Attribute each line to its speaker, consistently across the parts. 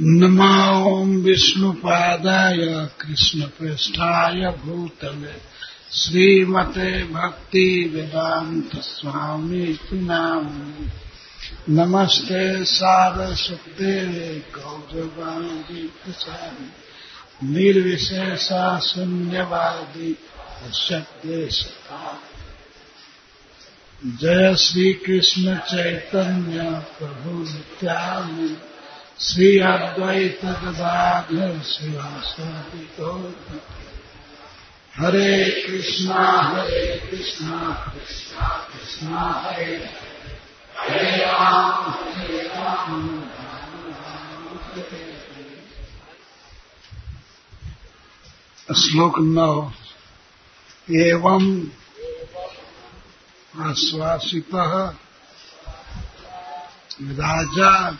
Speaker 1: नमो विष्णुपादाय कृष्णपृष्ठाय भूतले। श्रीमते भक्ति वेदांत स्वामी नाम नमस्ते सारस्वते गौरवाणी प्रसारी निर्विशेषा शून्यवादी सत्य सता जय श्री कृष्ण चैतन्य प्रभु नित्यानंद। श्री अद्वैत गदाधर शिवासादि हरे कृष्णा हरे कृष्णा कृष्णा कृष्णा, हरे हरे राम हरे राम श्लोक नौ। एवं आश्वासित राजा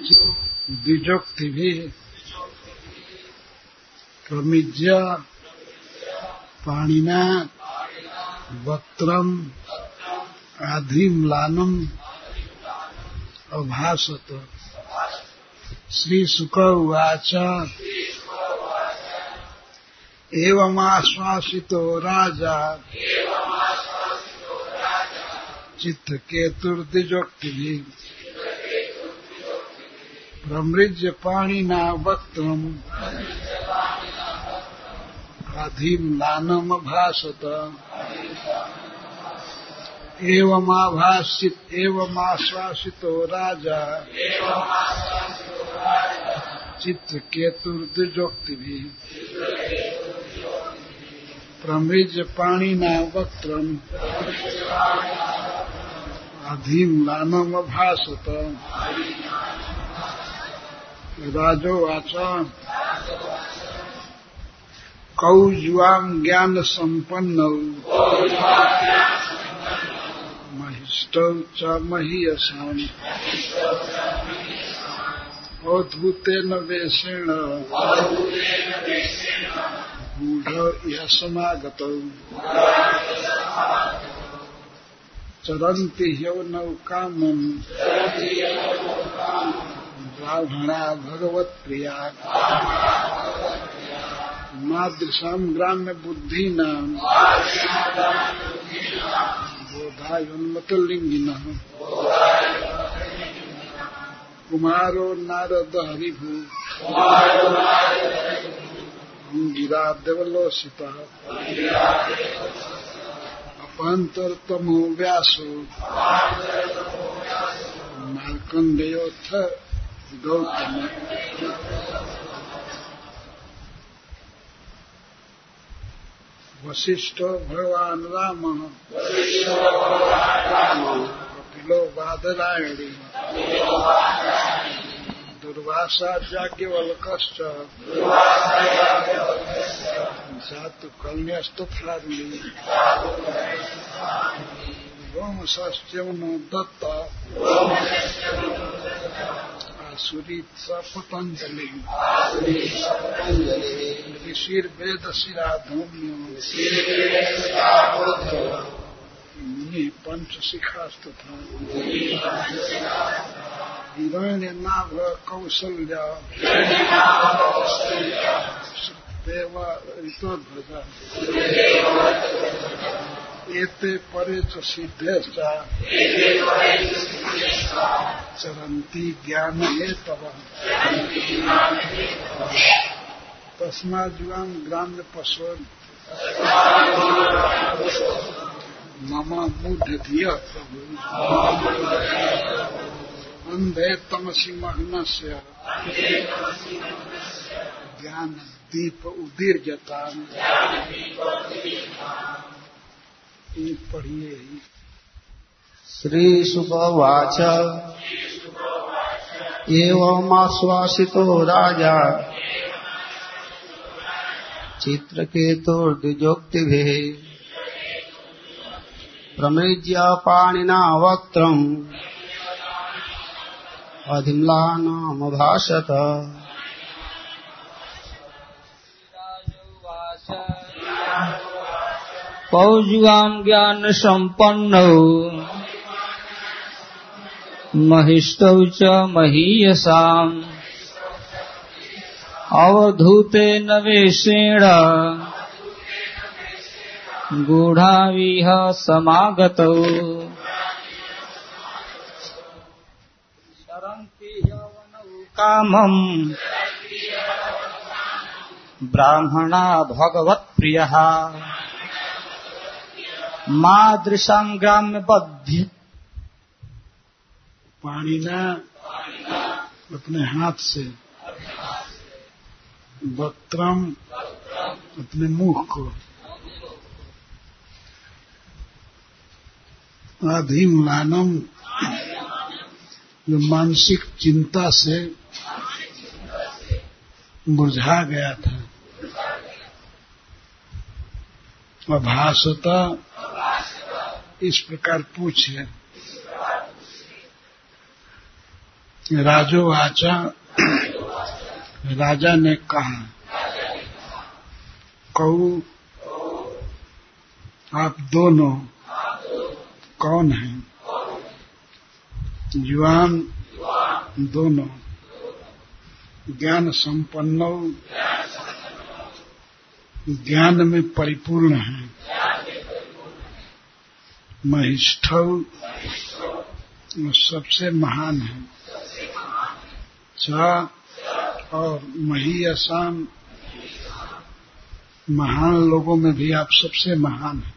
Speaker 1: द्विजोक्ति भी प्रमिज्य पाणिना वक्त्रम आधिम्लानम अभाषत श्रीशुक उवाच एवमाश्वासितो राजा। चित्तकेतुर्दिजोक्तिभिः प्रमृज्य पाणिना वक्त्रम् अधीम्लानम भाषत एवमाभाषित एवमाश्वासितो राजा। चित्रकेतुर्दुजोक्ति भी प्रमृज पाणिना वक्त्रम अधीम्लानम भाषत राजोवाच कौज्वाम ज्ञान संपन्न। महिष्ट च महीयसाम। अद्भुतेन वेशेण गूढ़ इह समागत। चरन्ति ह्यौ कामम् ब्राह्मणा भगवत प्रिया मादृशा ग्राम्य बुद्धि नाम बोधायोन्मत लिंगिन कुमारो नारद हरिभू। गिरा देवलोसित अपांतरतमो व्यासो। मार्कंडेयोथ गौतम वशिष्ठ भगवान राम कपिलो बादरायणी दुर्वासा जाज्ञवल्क जातु कन्यास्तथारी रोम षष्ट्यम दत्त। सुरीत पतंजलि। ऋषिर्वेद शिरा मुनि पंच शिखास्तथा। हिरण्य नाभ कौशल्या। एते परे च सिद्धेश्च चरन्ति ज्ञान हेतव तस्माजुआं ग्राम्य पशु मम मूढ़ अंधे तमसी महन से ज्ञान दीप उदीर्जता पढ़िए।
Speaker 2: श्रीसुकवाच एवमाश्वासितो राजा। चित्रकेतुर्द्विजोक्तिभिः प्रमृज्य पाणिना वक्त्रम्। अधिम्लानामभाषत
Speaker 3: पौजुगाम ज्ञान संपन्न महिष्टौ च महीयसाम्। अवधूतेन वेषेण गूढाविह समागतौ। कामम्। ब्राह्मणा भगवत्प्रियः। मादृशाम् ग्राम्यबध्य
Speaker 1: पाणिना अपने हाथ से। वक्त्रम अपने मुख को। अधिमानम जो मानसिक चिंता से मुरझा गया था। अभासता इस प्रकार पूछे। राजो आचा, राजा ने कहा, कहू, आप दोनों कौन हैं? युवान दोनों, ज्ञान संपन्न, ज्ञान में परिपूर्ण हैं। महिष्ठ सबसे महान है। च और मही आसान, महान लोगों में भी आप सबसे महान हैं।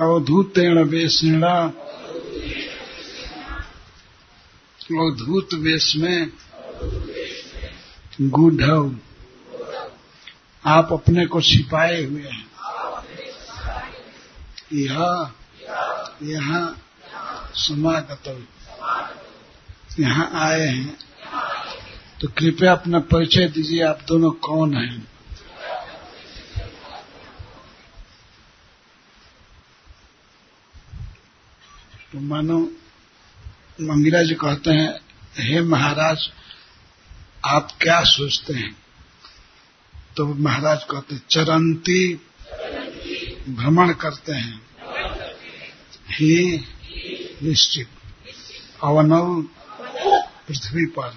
Speaker 1: अवधूतेण वेशेणा अवधूत वेश में गुढ़ आप अपने को छिपाए हुए हैं। यह, यहाँ समागत यहाँ आए हैं। तो कृपया अपना परिचय दीजिए, आप दोनों कौन हैं? तो मानो, मंगिरा जी कहते हैं, हे महाराज, आप क्या सोचते हैं? तो महाराज कहते चरंती भ्रमण करते हैं। ही निश्चित। अवनव पृथ्वी पर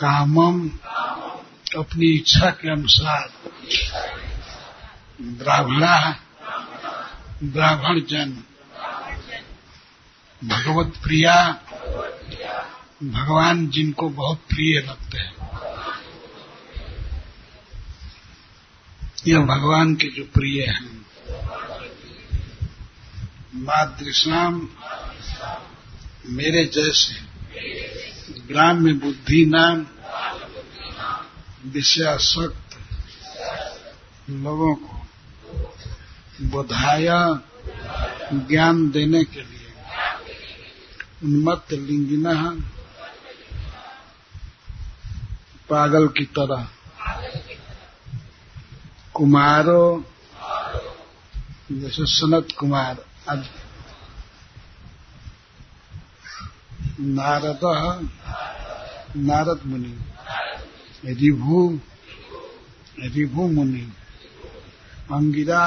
Speaker 1: कामम अपनी इच्छा के अनुसार ब्राह्मणा ब्राह्मण जन भगवत प्रिया, भगवान जिनको बहुत प्रिय लगते हैं। यह भगवान के जो प्रिय हैं। मादृशाम मेरे जैसे ग्राम्य बुद्धि नाम विषयासक्त लोगों को बोधाया ज्ञान देने के लिए। उन्मत्त लिंगिना पागल की तरह। कुमारो, जैसे सनत कुमार नारद नारद मुनि, रिभु रिभु मुनि, अंगिरा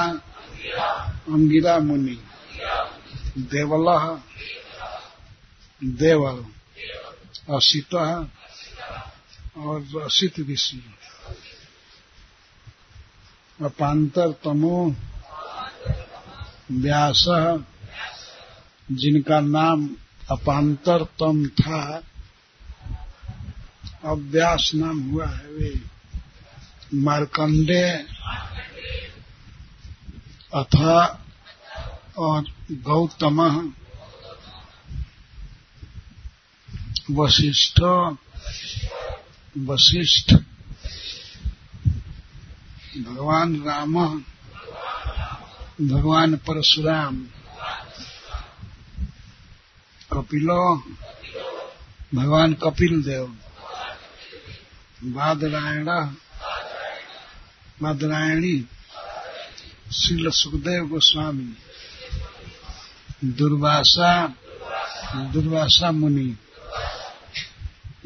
Speaker 1: अंगिरा मुनि, देवल देवल, असित, और असित ऋषि अपांतर तमो व्यास, जिनका नाम अपांतर तम था, अब व्यास नाम हुआ है वे मार्कंडे अथा और गौतम, वशिष्ठ वशिष्ठ। भगवान राम, भगवान परशुराम, कपिलो, भगवान कपिल देव, बादरायण, बादरायणी, श्रील सुखदेव गोस्वामी, दुर्वासा दुर्वासा मुनि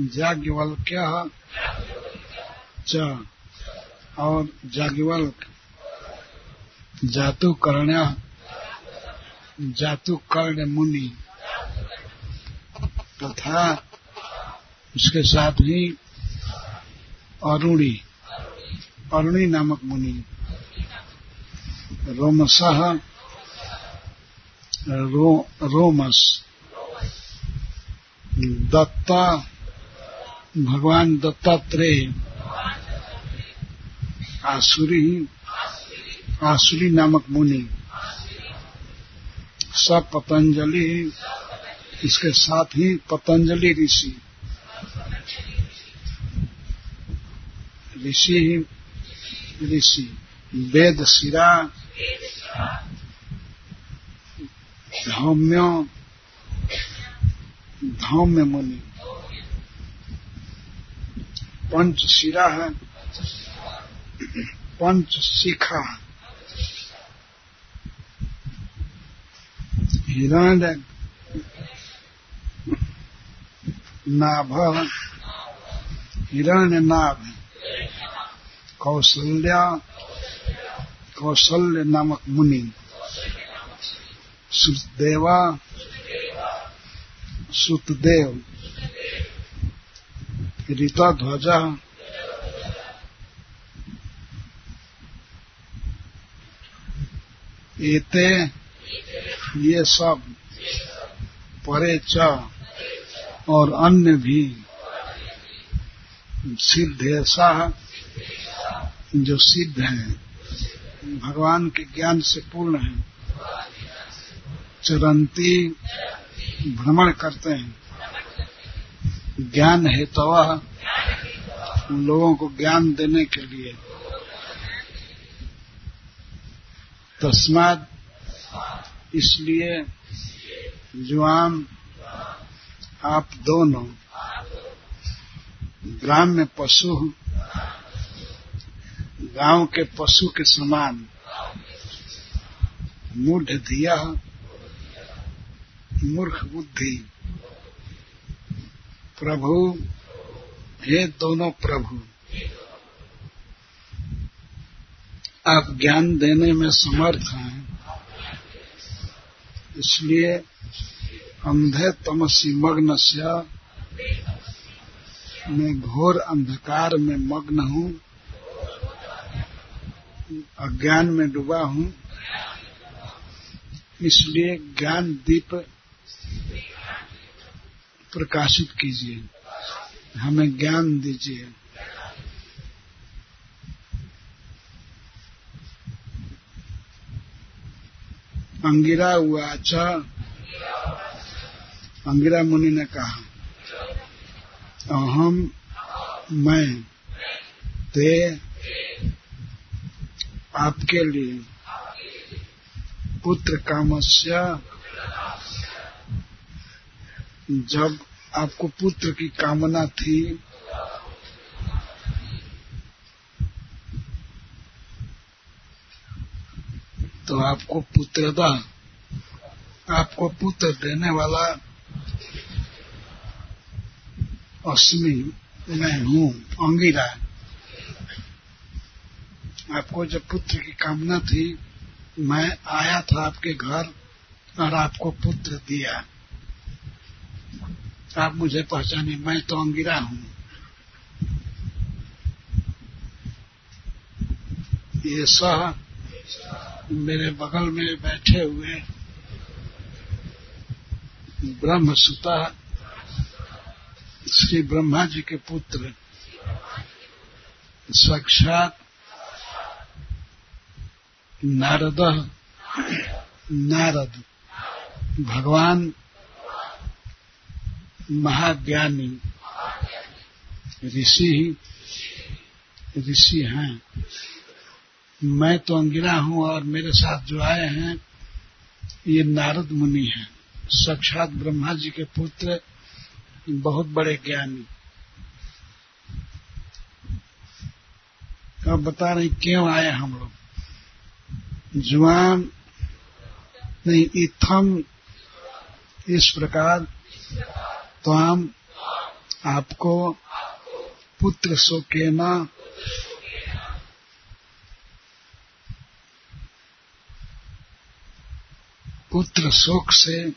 Speaker 1: जाग्ञवल्क्य च। और जाग्ञवल्क जातु कर्ण जातु कर्ण मुनि। तथा उसके साथ ही अरुणी अरुणी नामक मुनि। रोमसह रो, रोमस। दत्ता भगवान दत्तात्रेय। आसुरी आसुरी नामक मुनि। सब पतंजलि, इसके साथ ही पतंजलि ऋषि। ऋषि ऋषि, वेद शिरा धौम्य धौम्य मुनि। पंच शिरा है। पंच शिखा हिरण्य नाभ हिरण्य नाभ कौशल्या कौशल्य नामक मुनि सुदेवा सुतदेव रीता ध्वजा एते, ये सब परे च और अन्य भी सिद्ध ऐसा जो सिद्ध है, भगवान के ज्ञान से पूर्ण है, चरंती भ्रमण करते हैं। ज्ञान है तो लोगों को ज्ञान देने के लिए। तस्माद इसलिए, जुआम, आप दोनों ग्राम में पशु गाँव के पशु के समान मूढ़ दिया मूर्ख बुद्धि। प्रभु हे दोनों प्रभु। आप ज्ञान देने में समर्थ हैं, इसलिए अंधे तमसी मग्न से मैं घोर अंधकार में मग्न हूँ, अज्ञान में डूबा हूँ, इसलिए ज्ञान दीप प्रकाशित कीजिए, हमें ज्ञान दीजिए। अंगिरा हुआ अच्छा अंगिरा मुनि ने कहा अहम मैं ते आपके लिए पुत्र कामस्या जब आपको पुत्र की कामना थी तो आपको पुत्र दा आपको पुत्र देने वाला अस्मि मैं हूँ, अंगिरा। आपको जब पुत्र की कामना थी, मैं आया था आपके घर और आपको पुत्र दिया। आप मुझे पहचाने, मैं तो अंगिरा हूँ। ये सह मेरे बगल में बैठे हुए ब्रह्म सुता, श्री ब्रह्मा जी के पुत्र, साक्षात नारद नारद, भगवान महाज्ञानी, ऋषि ऋषि हैं। मैं तो अंगिरा हूँ और मेरे साथ जो आए हैं, ये नारद मुनि हैं। साक्षात ब्रह्मा जी के पुत्र, बहुत बड़े ज्ञानी। अब बता रहे क्यों आए हम लोग? जुआन नहीं इथम इस प्रकार तो हम आपको पुत्र शोकेना पुत्र शोक से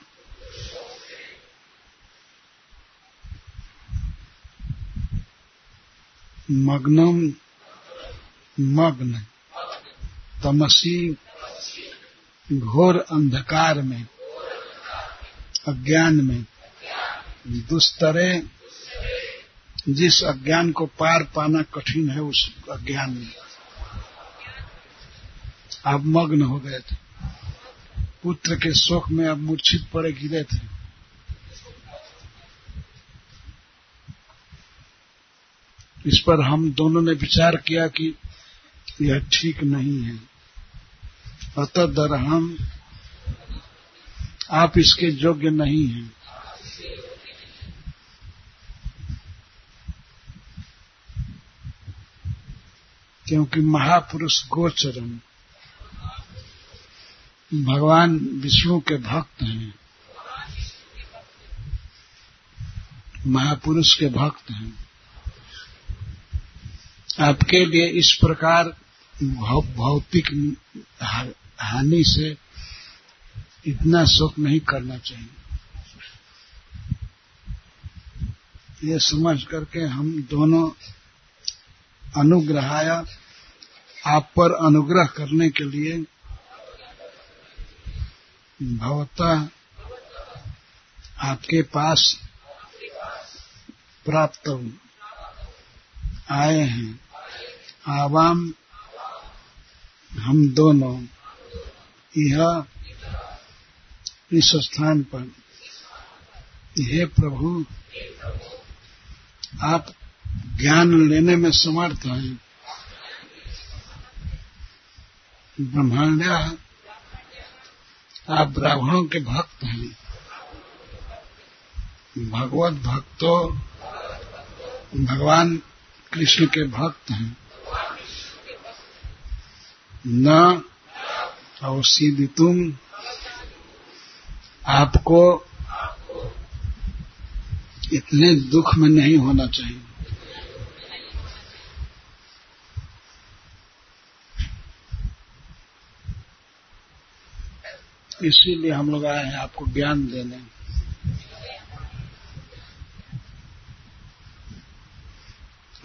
Speaker 1: मग्नम मग्न तमसी घोर अंधकार में अज्ञान में दुस्तरे जिस अज्ञान को पार पाना कठिन है उस अज्ञान में आप मग्न हो गए थे पुत्र के शोक में अब मूर्छित पड़े गिरे थे इस पर हम दोनों ने विचार किया कि यह ठीक नहीं है। अतः दर हम आप इसके योग्य नहीं हैं। क्योंकि महापुरुष गोचरम। भगवान विष्णु के भक्त हैं। महापुरुष के भक्त हैं। आपके लिए इस प्रकार भौतिक हानि से इतना शोक नहीं करना चाहिए। ये समझ करके हम दोनों अनुग्रहाया आप पर अनुग्रह करने के लिए भवता आपके पास प्राप्त आए हैं। आवाम, हम दोनों, यह इस स्थान पर। हे प्रभु, आप ज्ञान लेने में समर्थ हैं। ब्रह्मांडा आप ब्राह्मणों के भक्त हैं। भगवत भक्तों, भगवान कृष्ण के भक्त हैं। न अवसीद तुम, आपको इतने दुख में नहीं होना चाहिए। इसीलिए हम लोग आए हैं आपको ज्ञान देने।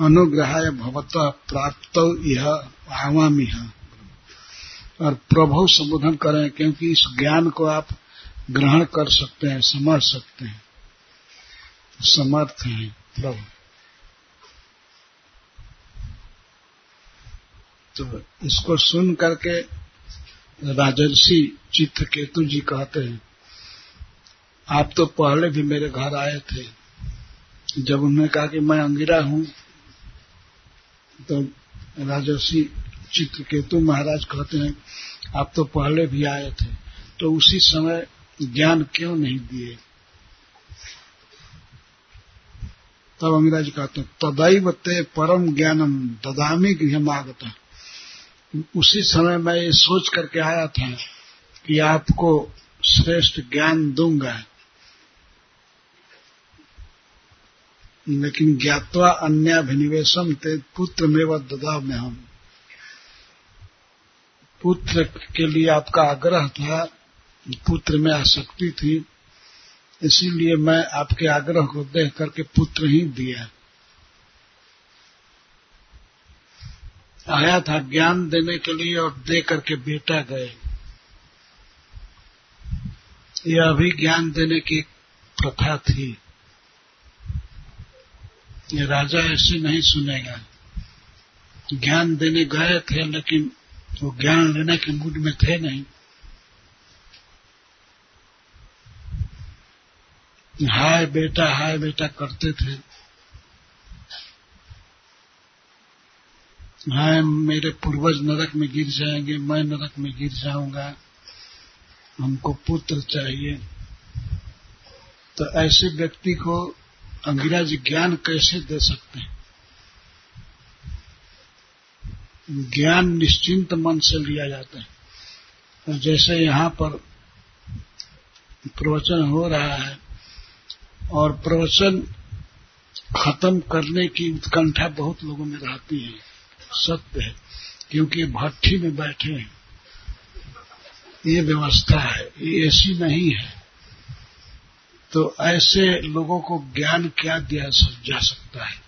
Speaker 1: अनुग्रहाय भवत प्राप्त यह आवाम यह और प्रभु संबोधन करें क्योंकि इस ज्ञान को आप ग्रहण कर सकते हैं, समझ सकते हैं। समर्थ हैं प्रभु। तो इसको सुन करके राजर्षि चित्रकेतु जी कहते हैं, आप तो पहले भी मेरे घर आए थे। जब उन्होंने कहा कि मैं अंगिरा हूँ तो राजर्षि चित्रकेतु महाराज कहते हैं, आप तो पहले भी आए थे तो उसी समय ज्ञान क्यों नहीं दिए? तब अंग्रेज़ कहते हैं, तदैव ते परम ज्ञानम ददामी गृहमागता। उसी समय मैं ये सोच करके आया था कि आपको श्रेष्ठ ज्ञान दूँगा। लेकिन ज्ञातवा अन्याभिनिवेशम ते पुत्र में व ददा में हम पुत्र के लिए आपका आग्रह था, पुत्र में आसक्ति थी, इसीलिए मैं आपके आग्रह को देख करके पुत्र ही दिया। आया था, ज्ञान देने के लिए और दे करके बेटा गए। यह अभी ज्ञान देने की प्रथा थी। ये राजा ऐसे नहीं सुनेगा। ज्ञान देने गए थे, लेकिन वो ज्ञान लेने के मूड में थे नहीं। हाय बेटा हाय बेटा करते थे। हाय मेरे पूर्वज नरक में गिर जाएँगे, मैं नरक में गिर जाऊँगा। हमको पुत्र चाहिए। तो ऐसे व्यक्ति को अंग्रेज़ ज्ञान कैसे दे सकते हैं? ज्ञान निश्चिंत मन से लिया जाता है। और जैसे यहाँ पर प्रवचन हो रहा है, और प्रवचन खत्म करने की उत्कंठा बहुत लोगों में रहती है। सत्य है, क्योंकि भट्ठी में बैठे हैं। ये व्यवस्था है, ये ऐसी नहीं है। तो ऐसे लोगों को ज्ञान क्या दिया जा सकता है?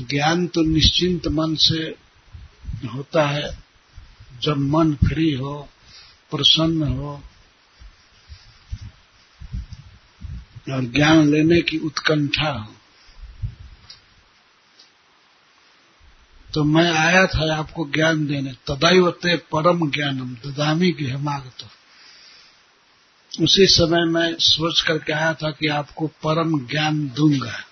Speaker 1: ज्ञान तो निश्चिंत मन से होता है, जब मन फ्री हो, प्रसन्न हो, और ज्ञान लेने की उत्कंठा हो। तो मैं आया था आपको ज्ञान देने। तदैवते परम ज्ञानम, ददामी गृहमागत। उसी समय मैं सोच करके आया था कि आपको परम ज्ञान दूँगा।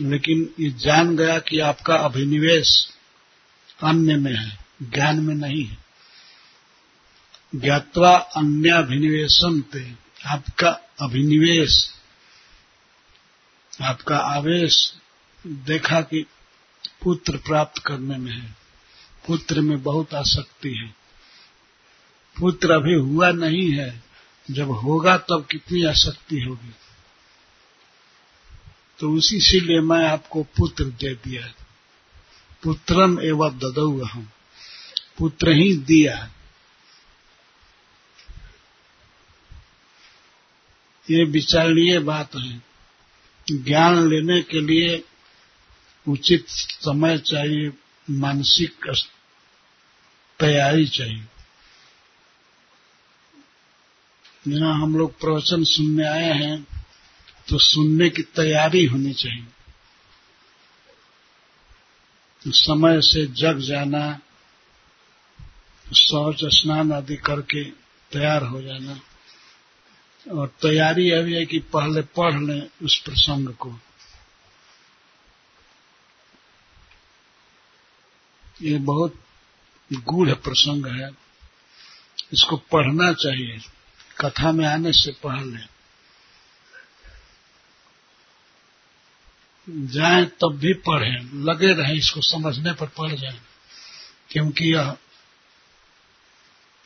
Speaker 1: लेकिन ये जान गया कि आपका अभिनिवेश अन्य में है, ज्ञान में नहीं है। ज्ञातवा अन्याभिनिवेशम थे आपका अभिनिवेश, आपका आवेश, देखा कि पुत्र प्राप्त करने में है। पुत्र में बहुत आसक्ति है। पुत्र अभी हुआ नहीं है। जब होगा तब कितनी आसक्ति होगी। तो उसी से लिए मैं आपको पुत्र दे दिया पुत्रम एवं ददऊ हम पुत्र ही दिया ये विचारणीय बात है। ज्ञान लेने के लिए उचित समय चाहिए, मानसिक तैयारी चाहिए। जहाँ हम लोग प्रवचन सुनने आए हैं तो सुनने की तैयारी होनी चाहिए। तो समय से जग जाना, शौच, स्नान आदि करके तैयार हो जाना। और तैयारी अभी है कि पहले पढ़ लें उस प्रसंग को। ये बहुत गूढ़ प्रसंग है। इसको पढ़ना चाहिए। कथा में आने से पहले। जाए तब भी पढ़ें। लगे रहे इसको समझने पर पढ़ जाए। क्योंकि यह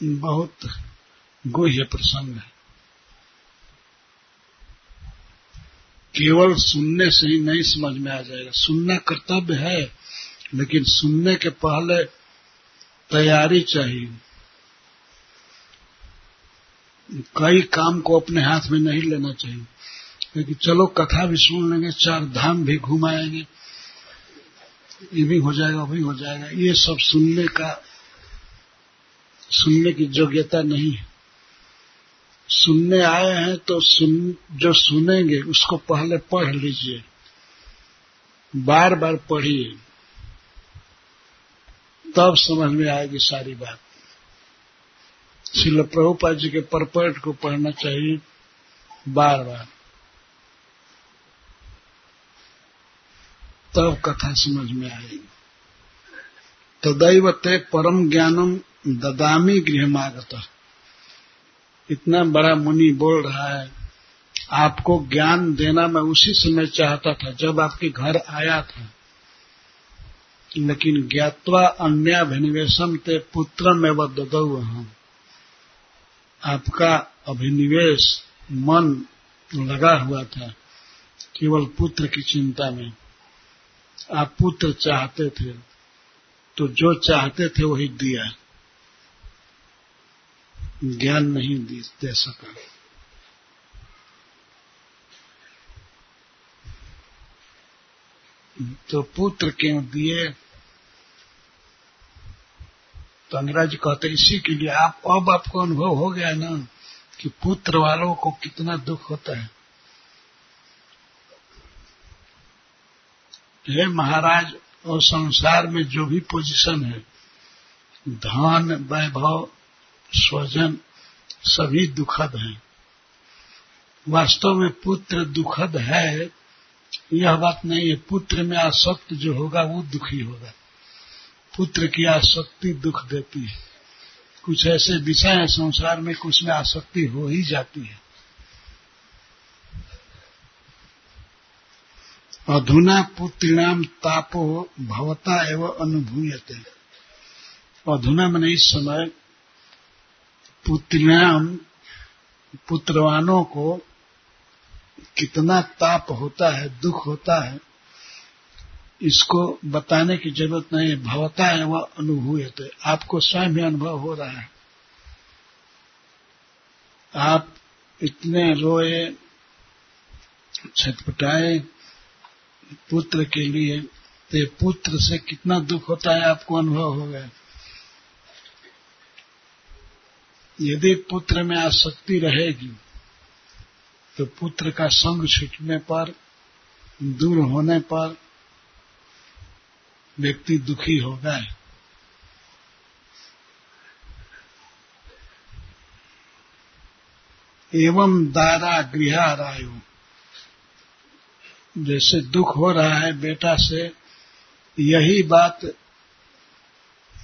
Speaker 1: बहुत गुह्य प्रसंग है। केवल सुनने से ही नहीं समझ में आ जाएगा। सुनना कर्तव्य है। लेकिन सुनने के पहले तैयारी चाहिए। कई काम को अपने हाथ में नहीं लेना चाहिए। क्योंकि चलो कथा भी सुन लेंगे, चार धाम भी घुमाएँगे। ये भी हो जाएगा, वो भी हो जाएगा। ये सब सुनने का, सुनने की योग्यता नहीं है। सुनने आए हैं तो सुन, जो सुनेंगे उसको पहले पढ़ लीजिए। बार बार पढ़िए। तब समझ में आएगी सारी बात। श्रील प्रभुपा जी के परपट को पढ़ना चाहिए बार बार तब कथा समझ में आएगी। तदैवते परम ज्ञानम ददामी गृहमागत। इतना बड़ा मुनि बोल रहा है, आपको ज्ञान देना मैं उसी समय चाहता था जब आपके घर आया था। लेकिन ज्ञातवा अन्याभिनिवेशम ते पुत्र में व ददऊ हम आपका अभिनिवेश मन लगा हुआ था, केवल पुत्र की चिंता में। आप पुत्र चाहते थे तो जो चाहते थे वही दिया। ज्ञान नहीं दे सका। तो पुत्र क्यों दिए तो अंग्रेज़ कहते इसी के लिए आप, अब आपको अनुभव हो गया ना कि पुत्र वालों को कितना दुख होता है। हे महाराज, और संसार में जो भी पोजीशन है, धन, वैभव, स्वजन, सभी दुखद हैं। वास्तव में पुत्र दुखद है यह बात नहीं है, पुत्र में आसक्त जो होगा वो दुखी होगा। पुत्र की आसक्ति दुख देती है। कुछ ऐसे विषय हैं संसार में, कुछ में आसक्ति हो ही जाती है। अधुना पुत्रिणाम तापो भवता एवं अनुभूयते। अधुना मैंने इस समय पुत्रिणाम, पुत्रवानों को कितना ताप होता है, दुख होता है, इसको बताने की ज़रूरत नहीं, भवता है, वह अनुभूत आपको स्वयं ही अनुभव हो रहा है। आप इतने रोए, छटपटाए पुत्र के लिए तो पुत्र से कितना दुख होता है, आपको अनुभव हो गया। यदि पुत्र में आसक्ति रहेगी तो पुत्र का संग छूटने पर, दूर होने पर व्यक्ति दुखी हो गए। एवं दारा गृह गृहारायु जैसे दुख हो रहा है बेटा से, यही बात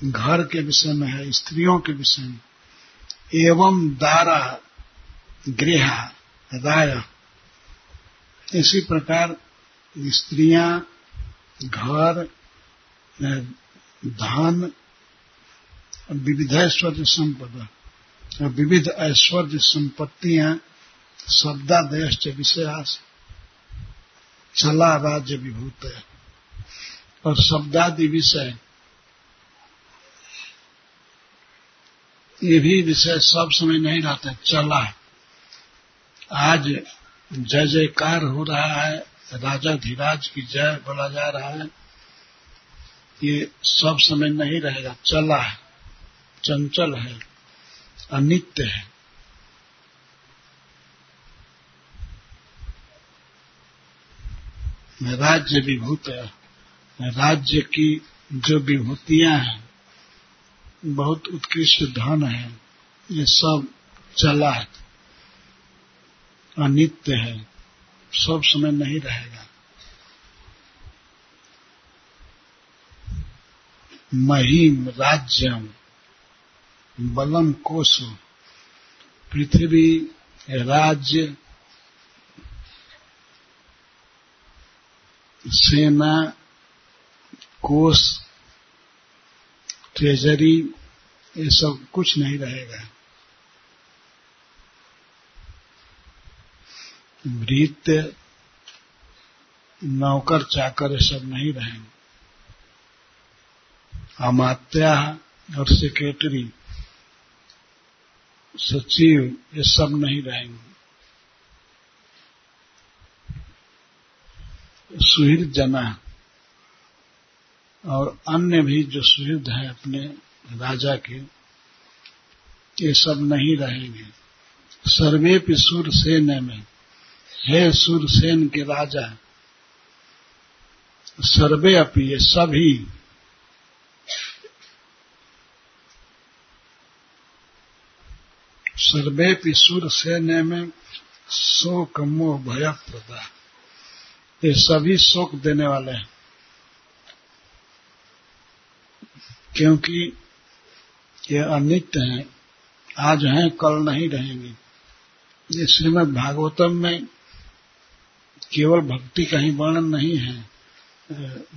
Speaker 1: घर के विषय में है, स्त्रियों के विषय में। एवं दारा गृह। राय इसी प्रकार स्त्रियाँ घर, धन, विविध ऐश्वर्य संपदा और विविध ऐश्वर्य संपत्तियाँ शब्दादय विषयास। चला राज्य विभूत है। और शब्दादि विषय, ये भी विषय सब समय नहीं रहते, चला आज जय जयकार हो रहा है। राजा धीराज की जय बोला जा रहा है। ये सब समय नहीं रहेगा। चला है। चंचल है। अनित्य है। राज्य विभूत है। राज्य की जो विभूतियाँ हैं, बहुत उत्कृष्ट धन है, ये सब चला है। अनित्य है, सब समय नहीं रहेगा। महिम, राज्यम, बलम कोश पृथ्वी, राज्य, सेना कोष ट्रेजरी, ये सब कुछ नहीं रहेगा। वृत्त, नौकर, चाकर, ये सब नहीं रहेंगे। अमात्या और सेक्रेटरी, सचिव, ये सब नहीं रहेंगे। सुहृद जना और अन्य भी जो सुहृद हैं अपने राजा के, ये सब नहीं रहेंगे। सर्वे पे सूरसेन में हे सूरसेन के राजा, सर्वे अपी ये सभी सर्वे पी सूरसेन में शोक, मोह भय प्रदा ये सभी शोक देने वाले हैं। क्योंकि ये अनित्य हैं, आज हैं, कल नहीं रहेंगे। ये श्रीमद भागवतम में केवल भक्ति का ही वर्णन नहीं है,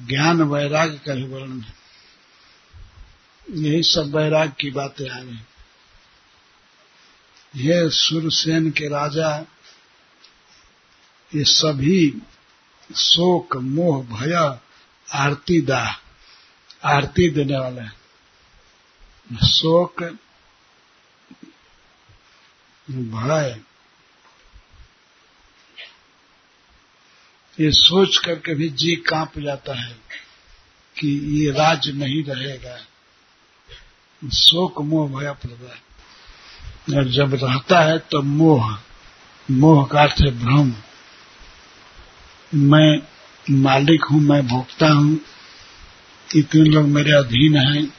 Speaker 1: ज्ञान वैराग्य का ही वर्णन है। यही सब वैराग की बातें आ गई। ये सुरसेन के राजा, ये सभी शोक, मोह, भय, आरती दाह, आरती देने वाले हैं। शोक, भय ये सोच करके भी जी काँप जाता है कि ये राज नहीं रहेगा। शोक मोह भय प्रदा और जब रहता है तो मोह मोह का अर्थ है भ्रम। मैं मालिक हूँ, मैं भोक्ता हूँ। इतने लोग मेरे अधीन हैं।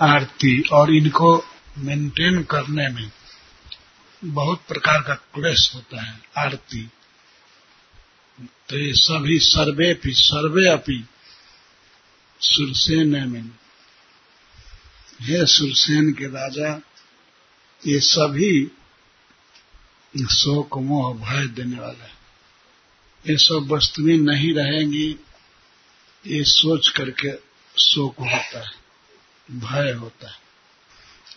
Speaker 1: आरती और इनको मेंटेन करने में बहुत प्रकार का क्लेश होता है, आरती। तो ये सभी सर्वे भी सर्वे अपी सुरसेन में हे सुरसेन के राजा, ये सभी शोक, मोह, भय देने वाला है। ये सब वस्तुएँ नहीं रहेंगी, ये सोच करके शोक होता है, भय होता है।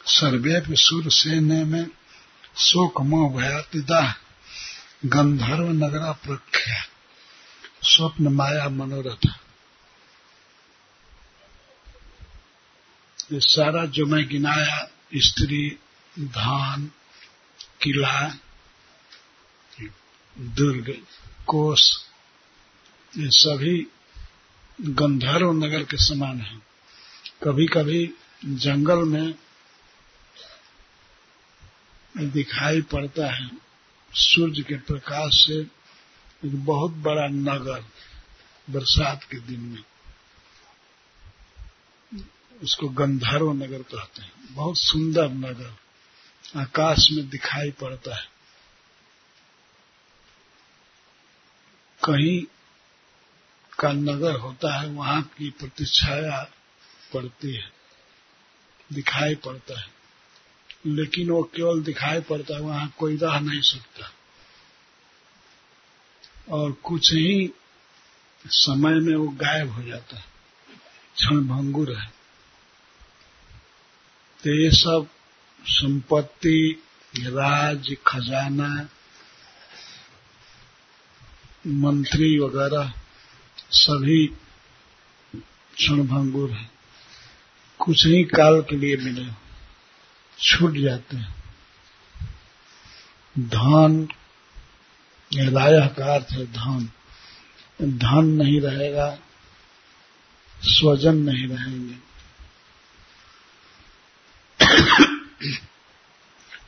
Speaker 1: सर्वे सुर सेने में शोक मोह भयातिदा गंधर्व नगरा प्रख्या स्वप्न माया मनोरथ। ये सारा जो मैं गिनाया, स्त्री, धान, किला, दुर्ग कोष ये सभी गंधर्व नगर के समान है। कभी कभी जंगल में दिखाई पड़ता है। सूर्य के प्रकाश से एक बहुत बड़ा नगर बरसात के दिन में उसको गंधर्व नगर कहते हैं। बहुत सुंदर नगर आकाश में दिखाई पड़ता है। कहीं का नगर होता है, वहाँ की प्रतिछाया पड़ती है, दिखाई पड़ता है। लेकिन वो केवल दिखाई पड़ता है, वहाँ कोई रह नहीं सकता। और कुछ ही समय में वो गायब हो जाता है, क्षण भंगुर है। तो ये सब संपत्ति, राज, खजाना, मंत्री वगैरह सभी क्षण भंगुर है। कुछ ही काल के लिए मिले। छूट जाते हैं। धन राय का अर्थ है धन। धन नहीं रहेगा, स्वजन नहीं रहेंगे।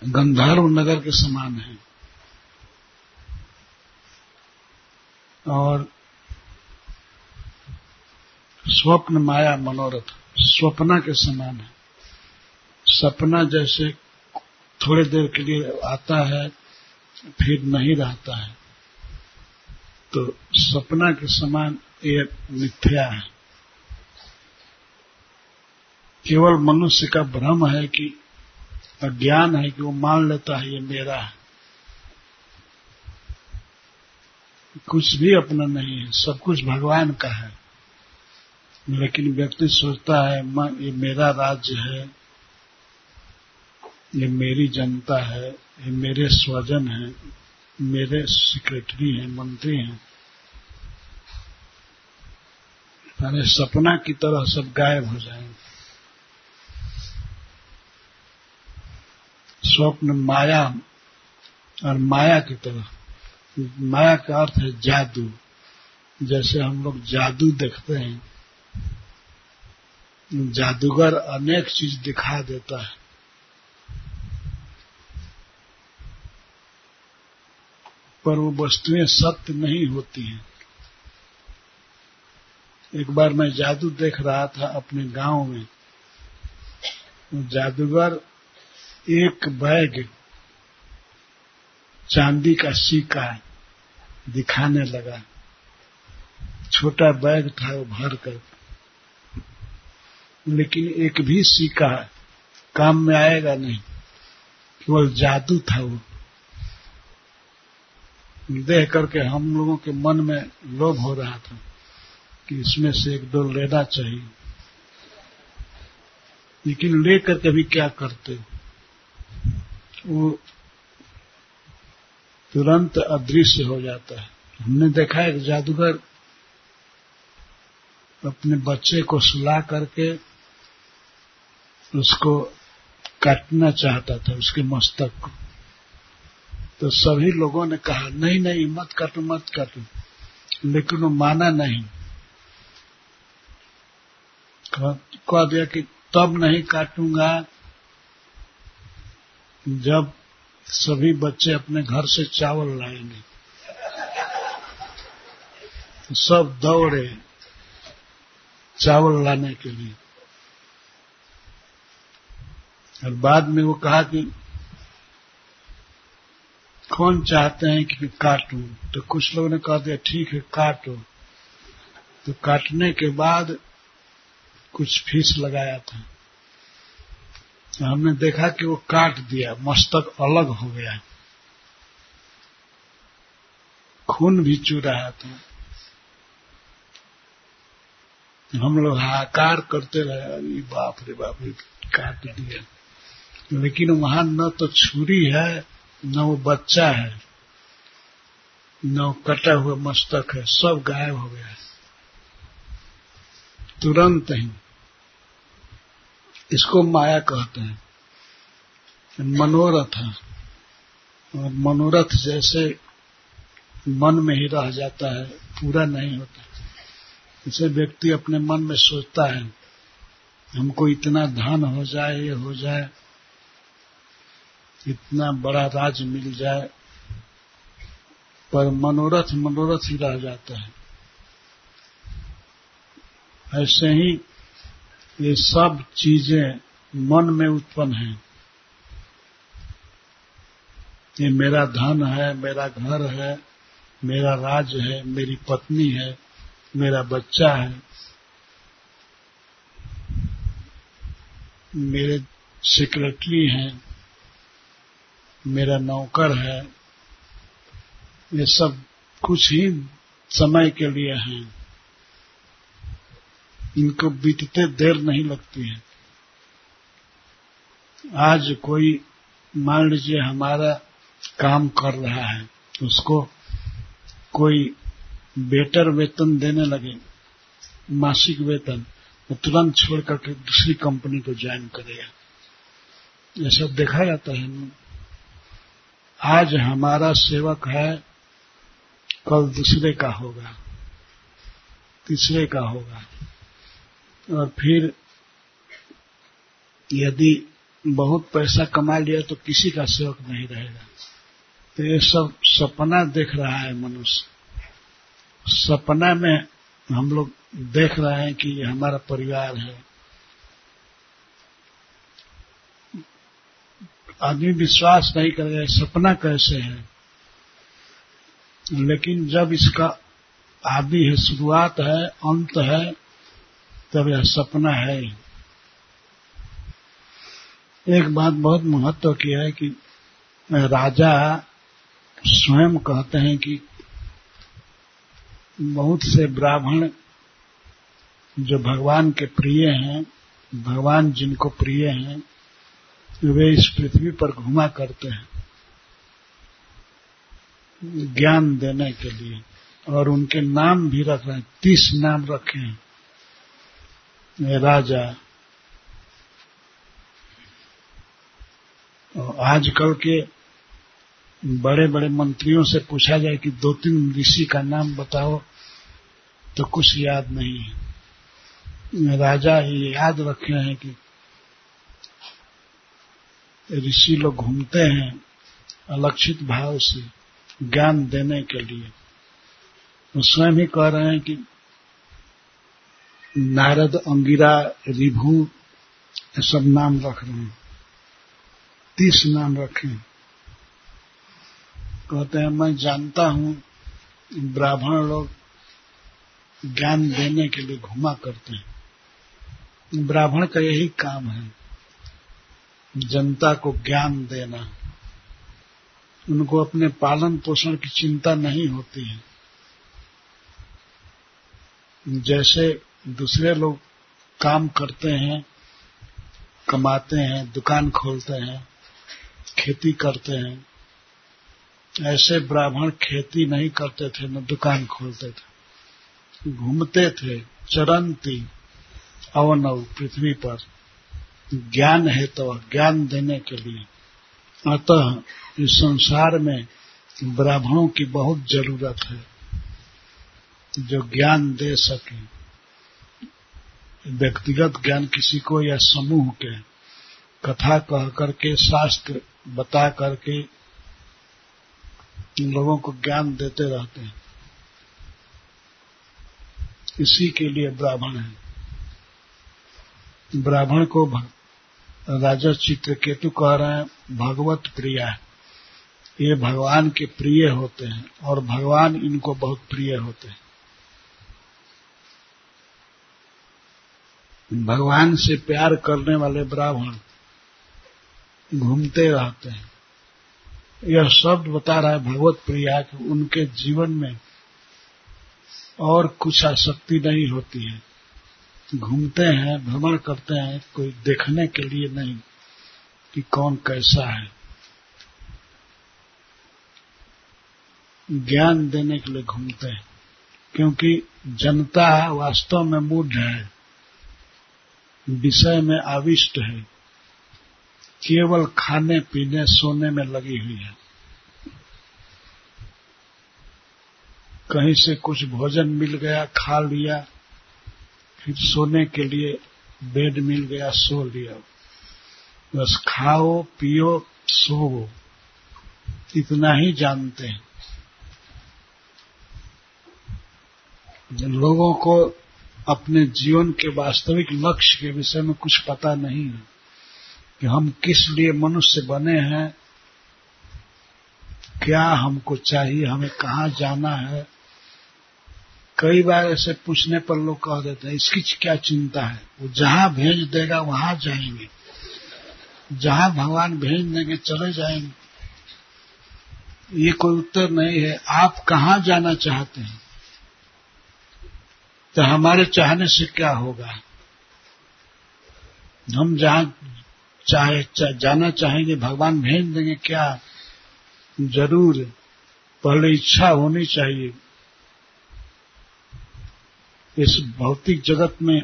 Speaker 1: गंधर्व नगर के समान है। और स्वप्न माया मनोरथ, स्वप्ना के समान है। सपना जैसे थोड़ी देर के लिए आता है, फिर नहीं रहता है। तो सपना के समान ये मिथ्या है। केवल मनुष्य का भ्रम है कि अज्ञान है कि वो मान लेता है ये मेरा है। कुछ भी अपना नहीं है, सब कुछ भगवान का है। लेकिन व्यक्ति सोचता है ये मेरा राज्य है। ये मेरी जनता है, ये मेरे स्वजन है, मेरे सेक्रेटरी हैं, मंत्री हैं। सारे सपना की तरह सब गायब हो जाएँगे स्वप्न माया और माया की तरह। माया का अर्थ है जादू। जैसे हम लोग जादू देखते हैं, जादूगर अनेक चीज़ दिखा देता है। पर वो वस्तुएँ सत्य नहीं होती हैं। एक बार मैं जादू देख रहा था अपने गाँव में। जादूगर एक बैग चांदी का सिक्का दिखाने लगा। छोटा बैग था वो भर कर। लेकिन एक भी सिक्का काम में आएगा नहीं। केवल जादू था वो। देख करके हम लोगों के मन में लोभ हो रहा था कि इसमें से एक दो लेना चाहिए। लेकिन लेकर के भी क्या करते वो तुरंत अदृश्य हो जाता है। हमने देखा एक जादूगर अपने बच्चे को सुला करके उसको काटना चाहता था, उसके मस्तक को। तो सभी लोगों ने कहा, नहीं नहीं, मत काटो मत काटो। लेकिन वो माना नहीं। कह दिया कि तब नहीं काटूँगा। जब सभी बच्चे अपने घर से चावल लाएँगे तो सब दौड़े चावल लाने के लिए। और बाद में वो कहा कि कौन चाहते हैं कि काटूं? तो कुछ लोग ने कहा दिया, ठीक है, काटो। तो काटने के बाद कुछ फ़ीस लगाया था। तो हमने देखा कि वो काट दिया, मस्तक अलग हो गया। खून भी चू रहा था। हम लोग हाकार करते रहे, अरे बाप रे बाप काट दिया। लेकिन वहाँ न तो छुरी है न वो बच्चा है, न वो कटा हुआ मस्तक है, सब गायब हो गया है। तुरंत ही इसको माया कहते हैं। मनोरथ है। और मनोरथ जैसे मन में ही रह जाता है, पूरा नहीं होता। इसे व्यक्ति अपने मन में सोचता है, हमको इतना धन हो जाए, ये हो जाए इतना बड़ा राज मिल जाए, पर मनोरथ मनोरथ ही रह जाता है। ऐसे ही ये सब चीज़ें मन में उत्पन्न हैं। ये मेरा धन है, मेरा घर है, मेरा राज है, मेरी पत्नी है, मेरा बच्चा है। मेरे सेक्रेटरी हैं। मेरा नौकर है, ये सब कुछ ही समय के लिए हैं। इनको बीतते देर नहीं लगती है। आज कोई, मान लीजिए हमारा काम कर रहा है, उसको कोई बेटर वेतन देने लगे, मासिक वेतन वो तुरंत छोड़ करके दूसरी कंपनी को ज्वाइन करेगा। ये सब देखा जाता है आज हमारा सेवक है, कल दूसरे का होगा, तीसरे का होगा। और फिर यदि बहुत पैसा कमा लिया तो किसी का सेवक नहीं रहेगा। तो ये सब सपना देख रहा है मनुष्य। सपना में हम लोग देख रहे हैं कि हमारा परिवार है। आदमी विश्वास नहीं करेगा सपना कैसे है? लेकिन जब इसका आदि है, शुरुआत है, अंत है, तब यह सपना है। एक बात बहुत महत्व की है कि राजा स्वयं कहते हैं कि बहुत से ब्राह्मण जो भगवान के प्रिय हैं, भगवान जिनको प्रिय हैं वे इस पृथ्वी पर घुमा करते हैं। ज्ञान देने के लिए। और उनके नाम भी रख रहे हैं। तीस नाम रखे हैं। राजा। आजकल के बड़े बड़े मंत्रियों से पूछा जाए कि दो तीन ऋषि का नाम बताओ तो कुछ याद नहीं है। राजा ये याद रखे हैं कि ऋषि लोग घूमते हैं अलक्षित भाव से ज्ञान देने के लिए। वो स्वयं ही कह रहे हैं कि नारद, अंगिरा, रिभु सब नाम रख रहे हैं। तीस नाम रखे हैं। कहते हैं, मैं जानता हूँ ब्राह्मण लोग ज्ञान देने के लिए घुमा करते हैं। ब्राह्मण का यही काम है। जनता को ज्ञान देना। उनको अपने पालन पोषण की चिंता नहीं होती है। जैसे दूसरे लोग काम करते हैं, कमाते हैं, दुकान खोलते हैं, खेती करते हैं, ऐसे ब्राह्मण खेती नहीं करते थे, न दुकान खोलते थे। घूमते थे, चरंती, अवनव, पृथ्वी पर। ज्ञान है तो ज्ञान देने के लिए। अतः इस संसार में ब्राह्मणों की बहुत ज़रूरत है, जो ज्ञान दे सके। व्यक्तिगत ज्ञान किसी को या समूह के कथा कह करके, शास्त्र बता करके लोगों को ज्ञान देते रहते हैं। इसी के लिए ब्राह्मण है। ब्राह्मण को राजा चित्रकेतु कह रहे हैं, भगवत प्रिया ये भगवान के प्रिय होते हैं और भगवान इनको बहुत प्रिय होते हैं। भगवान से प्यार करने वाले ब्राह्मण घूमते रहते हैं। यह शब्द बता रहा है भगवत प्रिया कि उनके जीवन में और कुछ आसक्ति नहीं होती है। घूमते हैं, भ्रमण करते हैं, कोई देखने के लिए नहीं कि कौन कैसा है। ज्ञान देने के लिए घूमते हैं, क्योंकि जनता वास्तव में मूढ़ है, विषय में आविष्ट है, केवल खाने, पीने, सोने में लगी हुई है। कहीं से कुछ भोजन मिल गया, खा लिया फिर सोने के लिए बेड मिल गया, सो लिया। बस खाओ, पियो सोवो इतना ही जानते हैं। लोगों को अपने जीवन के वास्तविक लक्ष्य के विषय में कुछ पता नहीं है कि हम किस लिए मनुष्य बने हैं, क्या हमको चाहिए, हमें कहाँ जाना है कई बार ऐसे पूछने पर लोग कह देते हैं इसकी क्या चिंता है? वो जहाँ भेज देगा वहाँ जाएँगे। जहाँ भगवान भेज देंगे चले जाएँगे। ये कोई उत्तर नहीं है। आप कहाँ जाना चाहते हैं? तो हमारे चाहने से क्या होगा? हम जहाँ चाहे चा, जाना चाहेंगे भगवान भेज देंगे क्या ज़रूर पहले इच्छा होनी चाहिए। इस भौतिक जगत में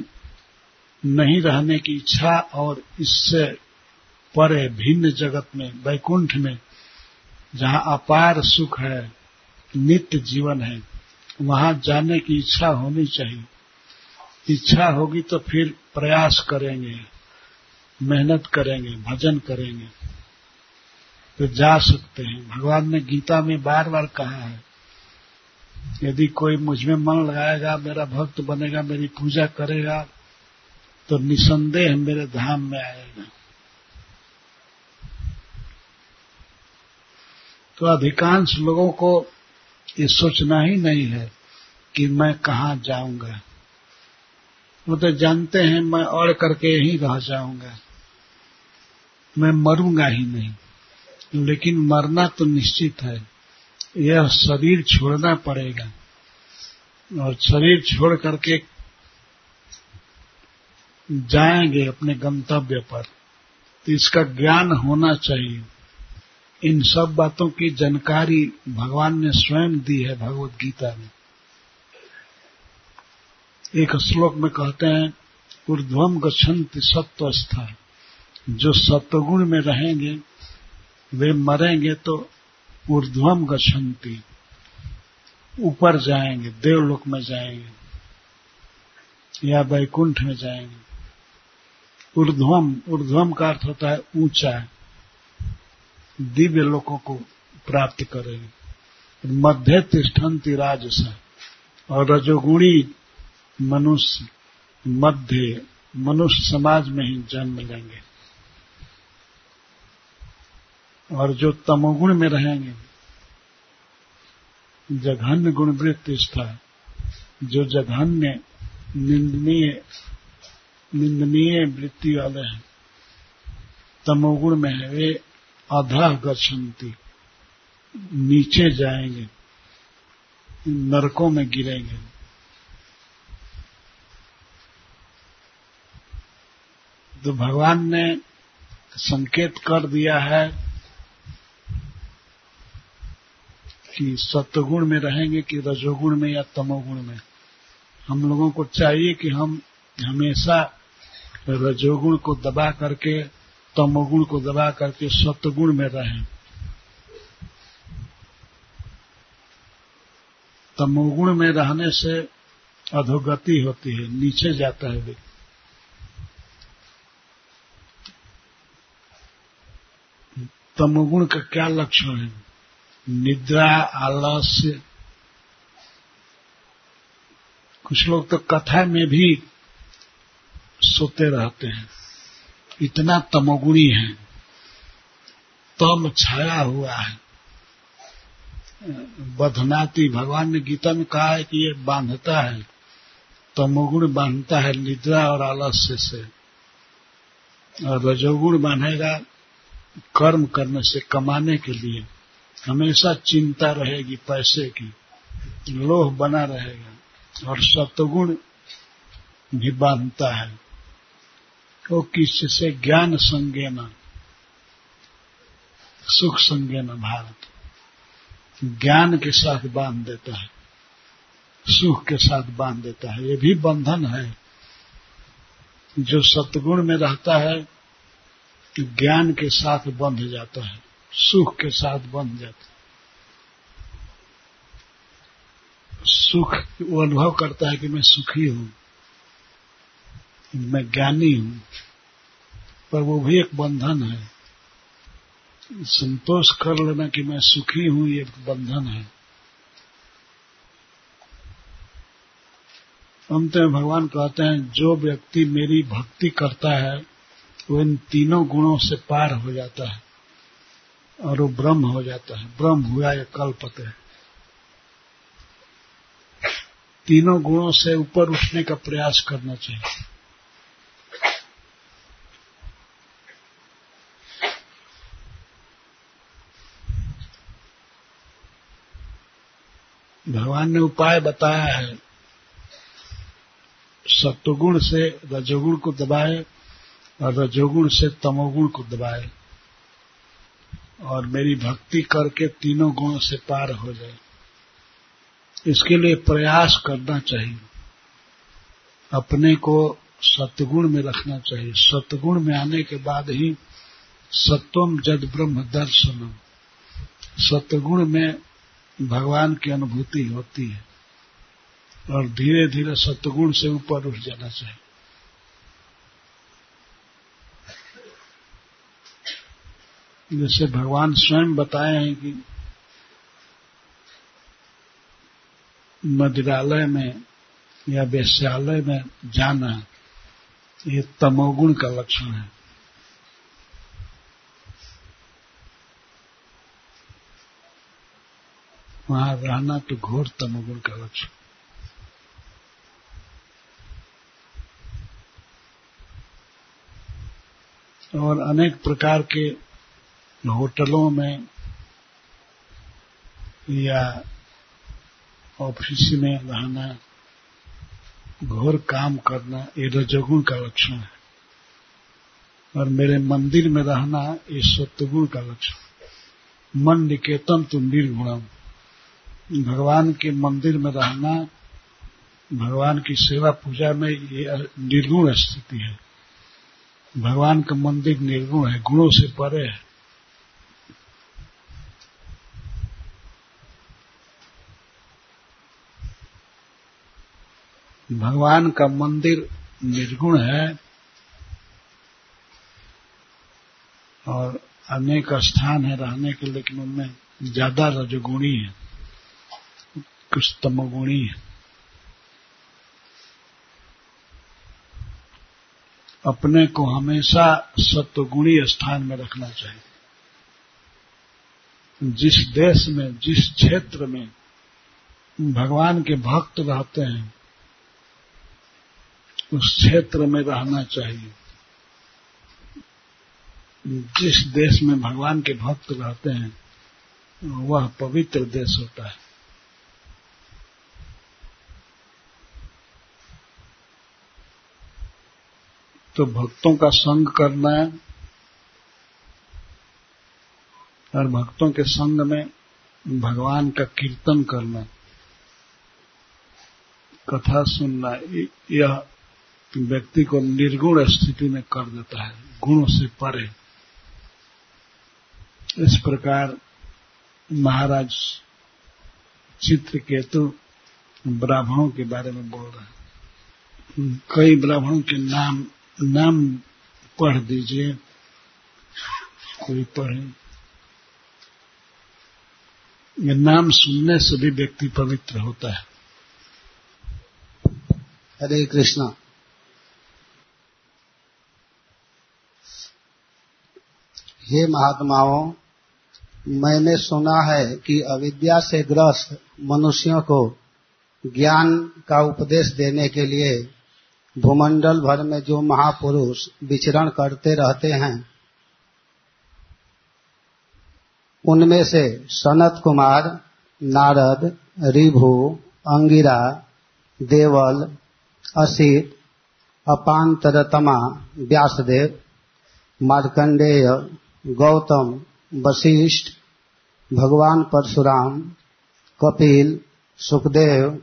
Speaker 1: नहीं रहने की इच्छा और इससे परे भिन्न जगत में, वैकुंठ में, जहाँ अपार सुख है, नित्य जीवन है, वहाँ जाने की इच्छा होनी चाहिए। इच्छा होगी तो फिर प्रयास करेंगे, मेहनत करेंगे, भजन करेंगे तो जा सकते हैं। भगवान ने गीता में बार बार कहा है यदि कोई मुझमें मन लगाएगा, मेरा भक्त बनेगा, मेरी पूजा करेगा तो निसंदेह मेरे धाम में आएगा। तो अधिकांश लोगों को ये सोचना ही नहीं है कि मैं कहाँ जाऊँगा। वो तो जानते हैं, मैं और करके यहीं रह जाऊँगा। मैं मरूँगा ही नहीं, लेकिन मरना तो निश्चित है। यह शरीर छोड़ना पड़ेगा। और शरीर छोड़ करके जाएँगे अपने गंतव्य पर। तो इसका ज्ञान होना चाहिए। इन सब बातों की जानकारी भगवान ने स्वयं दी है भगवत गीता में। एक श्लोक में कहते हैं ऊर्ध्वम गच्छन्ति सत्वस्था जो सत्वगुण में रहेंगे, वे मरेंगे तो ऊर्ध्वम गति ऊपर जाएँगे, देवलोक में जाएँगे, या वैकुंठ में जाएँगे। ऊर्ध्वम ऊर्ध्वम का अर्थ होता है ऊँचा, दिव्य लोकों को प्राप्त करेंगे मध्य तिष्ठन्ति राजस, और रजोगुणी मनुष्य, मध्य, मनुष्य समाज में ही जन्म लेंगे। और जो तमोगुण में रहेंगे, जघन्य गुण वृत्तिष्ठा जो जघन्य, निंदनीय निंदनीय वृत्ति वाले हैं, तमोगुण में है, वे अधः गच्छन्ति नीचे जाएँगे, नरकों में गिरेंगे। तो भगवान ने संकेत कर दिया है कि सत्वगुण में रहेंगे कि रजोगुण में या तमोगुण में। हम लोगों को चाहिए कि हम हमेशा रजोगुण को दबा करके, तमोगुण को दबा करके सत्वगुण में रहें। तमोगुण में रहने से अधोगति होती है, नीचे जाता है व्यक्ति। तमोगुण का क्या लक्षण है? निद्रा, आलस्य। कुछ लोग तो कथा में भी सोते रहते हैं। इतना तमोगुणी है। तम छाया हुआ है। बधनाती भगवान ने गीता में कहा है कि ये बांधता है। तमोगुण बांधता है निद्रा और आलस्य से। और रजोगुण बांधेगा कर्म करने से कमाने के लिए। हमेशा चिंता रहेगी पैसे की, लोह बना रहेगा और सतगुण भी बांधता है। वो किससे ज्ञान संज्ञान, सुख संज्ञान भारत ज्ञान के साथ बाँध देता है, सुख के साथ बाँध देता है। ये भी बंधन है। जो सतगुण में रहता है, ज्ञान के साथ बंध जाता है। सुख के साथ बन जाता सुख वो अनुभव करता है कि मैं सुखी हूँ मैं ज्ञानी हूँ, पर वो भी एक बंधन है। संतोष कर लेना कि मैं सुखी हूँ, ये बंधन है। अंत में भगवान कहते हैं, जो व्यक्ति मेरी भक्ति करता है, वो इन तीनों गुणों से पार हो जाता है। और वो ब्रह्म हो जाता है। ब्रह्म हुआ या कल्पते है। तीनों गुणों से ऊपर उठने का प्रयास करना चाहिए। भगवान ने उपाय बताया है। सत्वगुण से रजोगुण को दबाए और रजोगुण से तमोगुण को दबाए। और मेरी भक्ति करके तीनों गुणों से पार हो जाए। इसके लिए प्रयास करना चाहिए। अपने को सत्गुण में रखना चाहिए। सत्गुण में आने के बाद ही सत्वम जद ब्रह्म दर्शनम। सत्गुण में भगवान की अनुभूति होती है। और धीरे धीरे सत्गुण से ऊपर उठ जाना चाहिए। जैसे भगवान स्वयं बताए हैं कि मदिरालय में या वैश्यालय में जाना ये तमोगुण का लक्षण है। वहाँ रहना तो घोर तमोगुण का लक्षण। और अनेक प्रकार के होटलों में या ऑफ़िस में रहना, घोर काम करना, ये रजोगुण का लक्षण है। और मेरे मंदिर में रहना, ये सत्वगुण का लक्षण मन निकेतन तो निर्गुणम। भगवान के मंदिर में रहना, भगवान की सेवा पूजा में ये निर्गुण स्थिति है। भगवान का मंदिर निर्गुण है, गुणों से परे है। भगवान का मंदिर निर्गुण है और अनेक स्थान है रहने के, लेकिन उनमें ज़्यादा रजगुणी है कुछ तमगुणी है। अपने को हमेशा सत्वगुणी स्थान में रखना चाहिए। जिस देश में, जिस क्षेत्र में भगवान के भक्त रहते हैं उस क्षेत्र में रहना चाहिए। जिस देश में भगवान के भक्त रहते हैं, वह पवित्र देश होता है। तो भक्तों का संग करना और भक्तों के संग में भगवान का कीर्तन करना कथा सुनना यह व्यक्ति को निर्गुण स्थिति में कर देता है, गुणों से परे। इस प्रकार महाराज चित्र चित्रकेतु ब्राह्मणों के बारे में बोल रहे हैं। कई ब्राह्मणों के नाम नाम पढ़ दीजिए। कोई पढ़े? ये नाम सुनने से भी व्यक्ति पवित्र होता है।
Speaker 2: हरे कृष्णा। हे महात्माओं, मैंने सुना है कि अविद्या से ग्रस्त मनुष्यों को ज्ञान का उपदेश देने के लिए भूमंडल भर में जो महापुरुष विचरण करते रहते हैं, उनमें से सनत कुमार, नारद, रिभु, अंगिरा, देवल, असित, अपांतरतमा, व्यासदेव, मार्कंडेय गौतम, वशिष्ठ, भगवान परशुराम, कपिल, सुखदेव,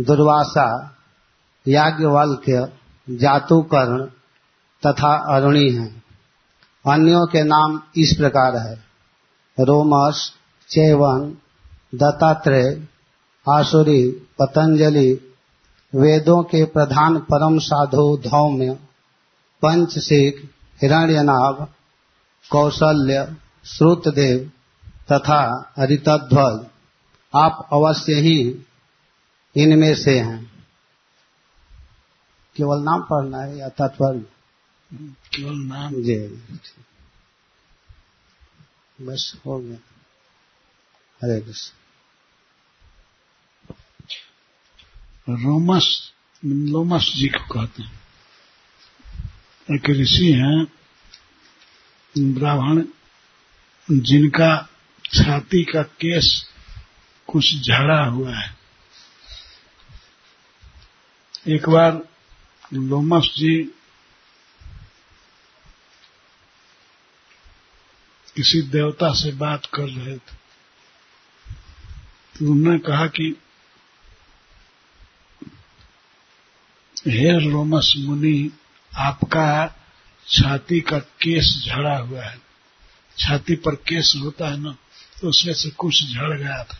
Speaker 2: दुर्वासा, याज्ञवल्क्य, जातुकर्ण तथा अरुणी हैं। अन्यों के नाम इस प्रकार है। रोमस चेवन दत्तात्रेय, आसुरी, पतंजलि, वेदों के प्रधान परम साधु धौम्य, पंचशिख हिरण्यनाभ कौशल्य श्रुतदेव तथा ऋतध्वज आप अवश्य ही इनमें से हैं। केवल नाम पढ़ना है या तात्पर्य?
Speaker 1: केवल नाम।
Speaker 2: जी। बस हो गया। हरे कृष्ण।
Speaker 1: रोमस लोमस जी को कहते हैं। एक ऋषि हैं ब्राह्मण, जिनका छाती का केस कुछ झड़ा हुआ है। एक बार लोमस जी किसी देवता से बात कर रहे थे। तो उन्होंने कहा कि, हे लोमस मुनि, आपका छाती का केस झड़ा हुआ है। छाती पर केस होता है ना तो उसमें से कुछ झड़ गया था।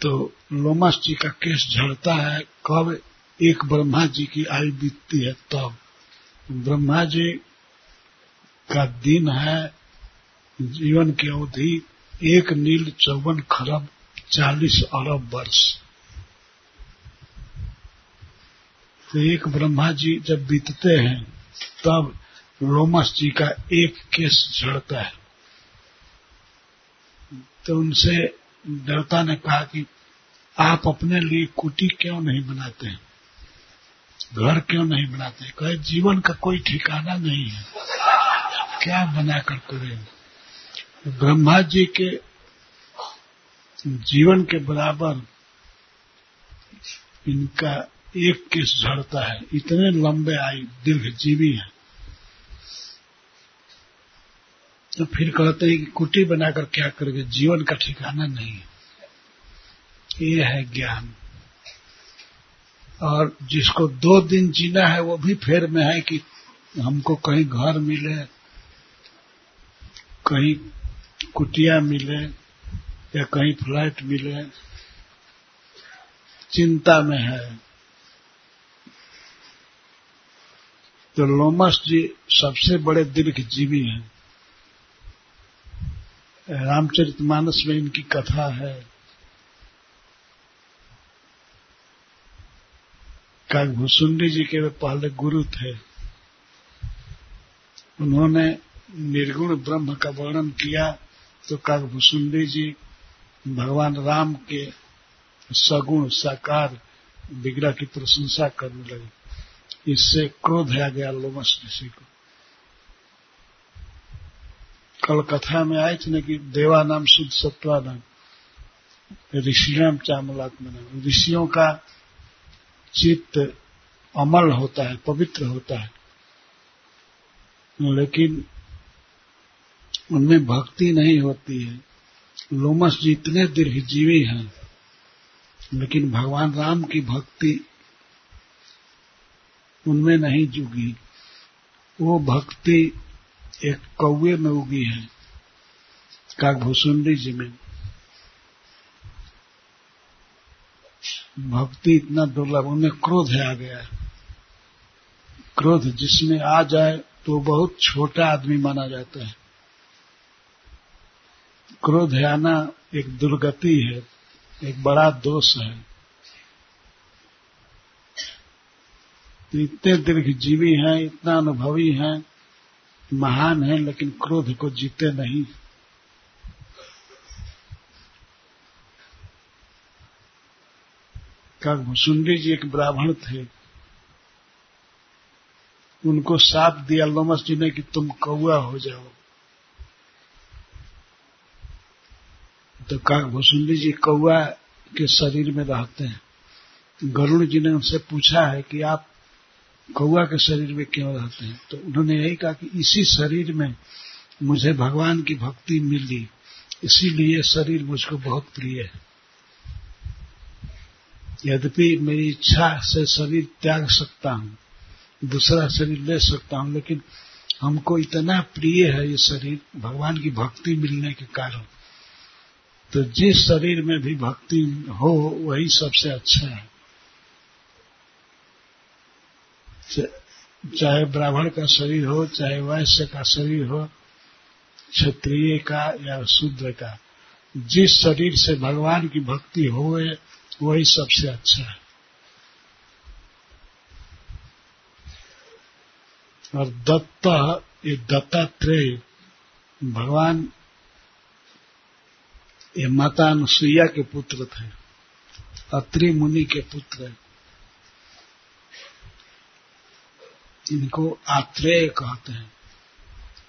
Speaker 1: तो लोमस जी का केस झड़ता है, कब एक ब्रह्मा जी की आयु बीतती है तब। ब्रह्मा जी का दिन है, जीवन की अवधि एक नील चौवन खरब चालीस अरब वर्ष। तो एक ब्रह्मा जी जब बीतते हैं तब लोमस जी का एक केस झड़ता है। तो उनसे देवता ने कहा कि आप अपने लिए कुटी क्यों नहीं बनाते हैं? घर क्यों नहीं बनाते कहे, जीवन का कोई ठिकाना नहीं है। क्या बनाकर करें? ब्रह्मा जी के जीवन के बराबर इनका एक केस झड़ता है? इतने लंबे आयु दीर्घ जीवी है। तो फिर कहते हैं कि कुटी बनाकर क्या करेंगे? जीवन का ठिकाना नहीं है। ये है ज्ञान। और जिसको दो दिन जीना है, वो भी फेर में है कि हमको कहीं घर मिले, कहीं कुटिया मिले, या कहीं फ्लैट मिले। चिंता में है। तो लोमस जी सबसे बड़े दीर्घ जीवी हैं। रामचरितमानस में इनकी कथा है। काकभूसुंडी जी के वे पहले गुरु थे। उन्होंने निर्गुण ब्रह्म का वर्णन किया तो काकभूसुंडी जी भगवान राम के सगुण साकार विग्रह की प्रशंसा करने लगे। इससे क्रोध आ गया लोमस ऋषि को। कल कथा में आए थे ना कि देवा नाम शुद्ध सत्वा नाम। ऋषियाम चामलात्म नाम ऋषियों का चित्त अमल होता है, पवित्र होता है। लेकिन उनमें भक्ति नहीं होती है। लोमस जी इतने दीर्घजीवी हैं, लेकिन भगवान राम की भक्ति उनमें नहीं जुगी। वो भक्ति एक कौए में उगी है काकभूसुंडी जी में। भक्ति इतना दुर्लभ, उनमें क्रोध है आ गया। क्रोध जिसमें आ जाए तो बहुत छोटा आदमी माना जाता है। क्रोध आना एक दुर्गति है, एक बड़ा दोष है। इतने दीर्घ जीवी हैं, इतना अनुभवी हैं, महान है, लेकिन क्रोध को जीते नहीं। काकभूसुंडी जी एक ब्राह्मण थे। उनको साप दिया लोमस जी ने कि तुम कौआ हो जाओ। तो काकभूसुंडी जी कौआ के शरीर में रहते हैं। गरुण जी ने उनसे पूछा है कि आप कौआ के शरीर में क्यों रहते हैं? तो उन्होंने यही कहा कि इसी शरीर में मुझे भगवान की भक्ति मिली। इसीलिए शरीर मुझको बहुत प्रिय है। यद्यपि मेरी इच्छा से शरीर त्याग सकता हूँ, दूसरा शरीर ले सकता हूँ, लेकिन हमको इतना प्रिय है ये शरीर, भगवान की भक्ति मिलने के कारण। तो जिस शरीर में भी भक्ति हो, वही सबसे अच्छा है। चाहे ब्राह्मण का शरीर हो, चाहे वैश्य का शरीर हो, क्षत्रिय का या शूद्र का, जिस शरीर से भगवान की भक्ति हो वही सबसे अच्छा है। और दत्त, ये दत्तात्रेय, भगवान, ये माता अनुसुईया के पुत्र थे अत्रि मुनि के पुत्र इनको आत्रेय कहते हैं।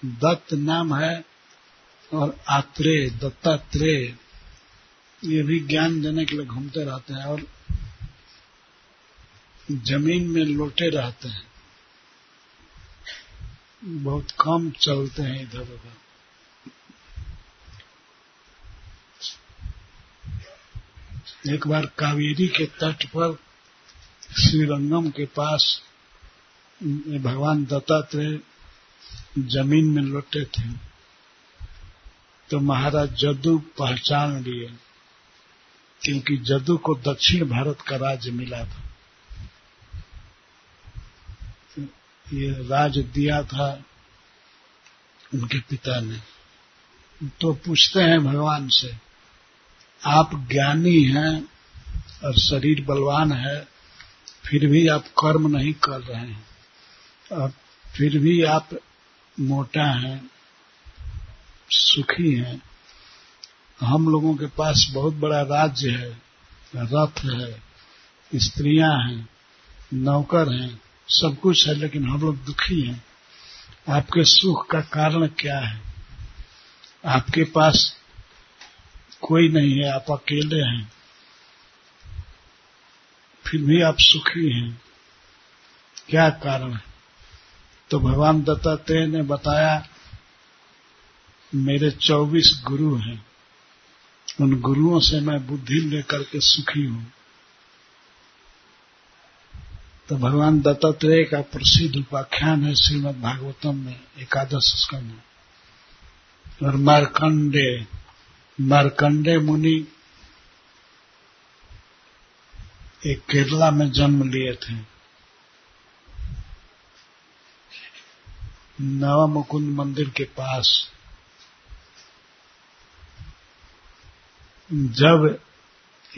Speaker 1: दत्त नाम है और आत्रेय, दत्तात्रेय, ये भी ज्ञान देने के लिए घूमते रहते हैं और ज़मीन में लोटे रहते हैं। बहुत कम चलते हैं इधर उधर। एक बार कावेरी के तट पर श्रीरंगम के पास भगवान दत्तात्रेय ज़मीन में लौटे थे तो महाराज जदू पहचान लिए, क्योंकि जदू को दक्षिण भारत का राज्य मिला था। ये राज दिया था उनके पिता ने। तो पूछते हैं भगवान से, आप ज्ञानी हैं और शरीर बलवान है, फिर भी आप कर्म नहीं कर रहे हैं। और फिर भी आप मोटा हैं, सुखी हैं, हम लोगों के पास बहुत बड़ा राज्य है, रथ है, स्त्रियाँ हैं, नौकर हैं, सब कुछ है, लेकिन हम लोग दुखी हैं। आपके सुख का कारण क्या है? आपके पास कोई नहीं है, आप अकेले हैं। फिर भी आप सुखी हैं। क्या कारण है? तो भगवान दत्तात्रेय ने बताया, मेरे चौबीस गुरु हैं। उन गुरुओं से मैं बुद्धि लेकर के सुखी हूँ। तो भगवान दत्तात्रेय का प्रसिद्ध उपाख्यान है श्रीमद भागवतम में, एकादश स्कंद और मारकंडे मारकंडे मुनि एक केरला में जन्म लिए थे। नवा मुकुंद मंदिर के पास, जब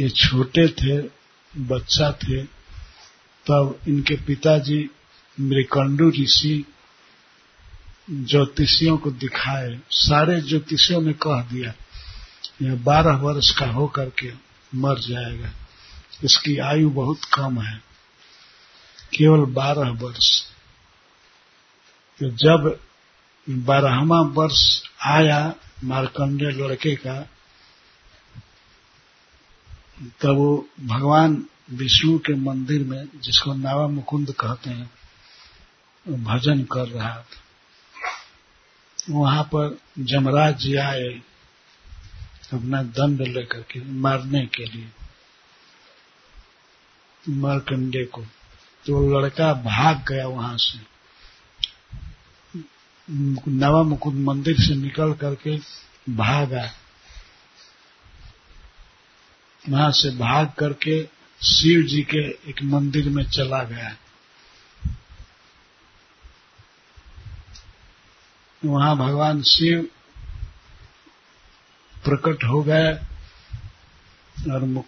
Speaker 1: ये छोटे थे, बच्चा थे, तब इनके पिताजी मृकंडू ऋषि ज्योतिषियों को दिखाए, सारे ज्योतिषियों ने कह दिया, यह बारह वर्ष का होकर के मर जाएगा। इसकी आयु बहुत कम है, केवल बारह वर्ष। तो जब बारहवा वर्ष आया मारकंडे लड़के का, तब वो भगवान विष्णु के मंदिर में, जिसको नावा मुकुंद कहते हैं, भजन कर रहा था। वहाँ पर जमराज जी आए अपना दंड लेकर के मारने के लिए मारकंडे को। तो लड़का भाग गया वहाँ से। नवा मुकुंद मंदिर से निकल करके भागा। वहाँ से भाग करके शिव जी के एक मंदिर में चला गया। वहाँ भगवान शिव प्रकट हो गए और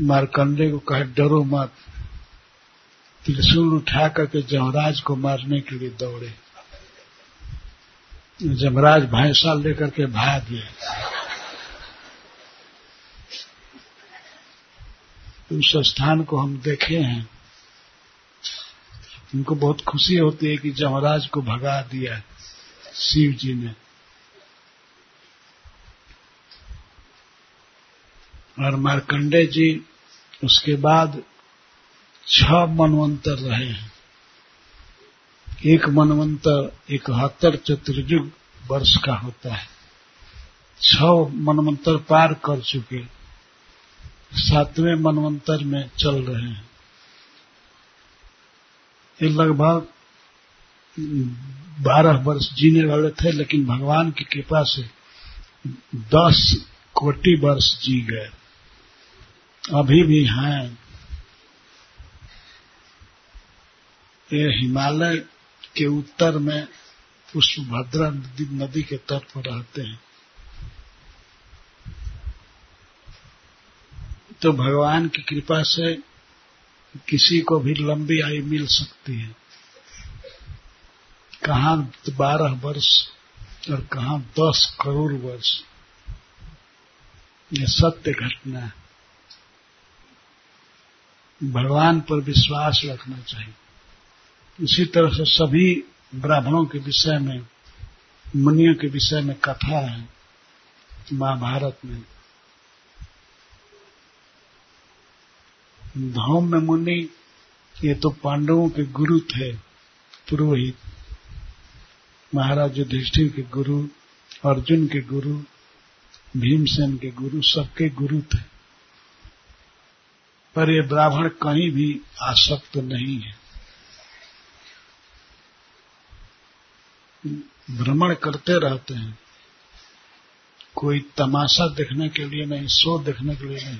Speaker 1: मारकंडे को कहे, डरो मत। त्रिशूल उठा करके जमराज को मारने के लिए दौड़े। जमराज भैंसा लेकर के भाग गए उस स्थान को हम देखे हैं। उनको बहुत खुशी होती है कि जमराज को भगा दिया शिव जी ने। और मार्कंडे जी, उसके बाद छह मनवंतर रहे हैं। एक मनवंतर इकहत्तर चतुर्युग वर्ष का होता है। छह मनवंतर पार कर चुके। सातवें मनवंतर में चल रहे हैं। ये लगभग बारह वर्ष जीने वाले थे, लेकिन भगवान की कृपा से दस कोटि वर्ष जी गए। अभी भी हैं। ये हिमालय के उत्तर में पुष्पभद्रा नदी, नदी के तट पर रहते हैं। तो भगवान की कृपा से किसी को भी लंबी आयु मिल सकती है। कहा बारह वर्ष और कहा दस करोड़ वर्ष? यह सत्य घटना है। भगवान पर विश्वास रखना चाहिए। इसी तरह से सभी ब्राह्मणों के विषय में, मुनियों के विषय में कथा है महाभारत में। धौम में मुनि, ये तो पांडवों के गुरु थे, पुरोहित। महाराज युधिष्ठिर के गुरु, अर्जुन के गुरु, भीमसेन के गुरु, सबके गुरु थे। पर ये ब्राह्मण कहीं भी आसक्त नहीं है। भ्रमण करते रहते हैं। कोई तमाशा देखने के लिए नहीं, शो देखने के लिए नहीं।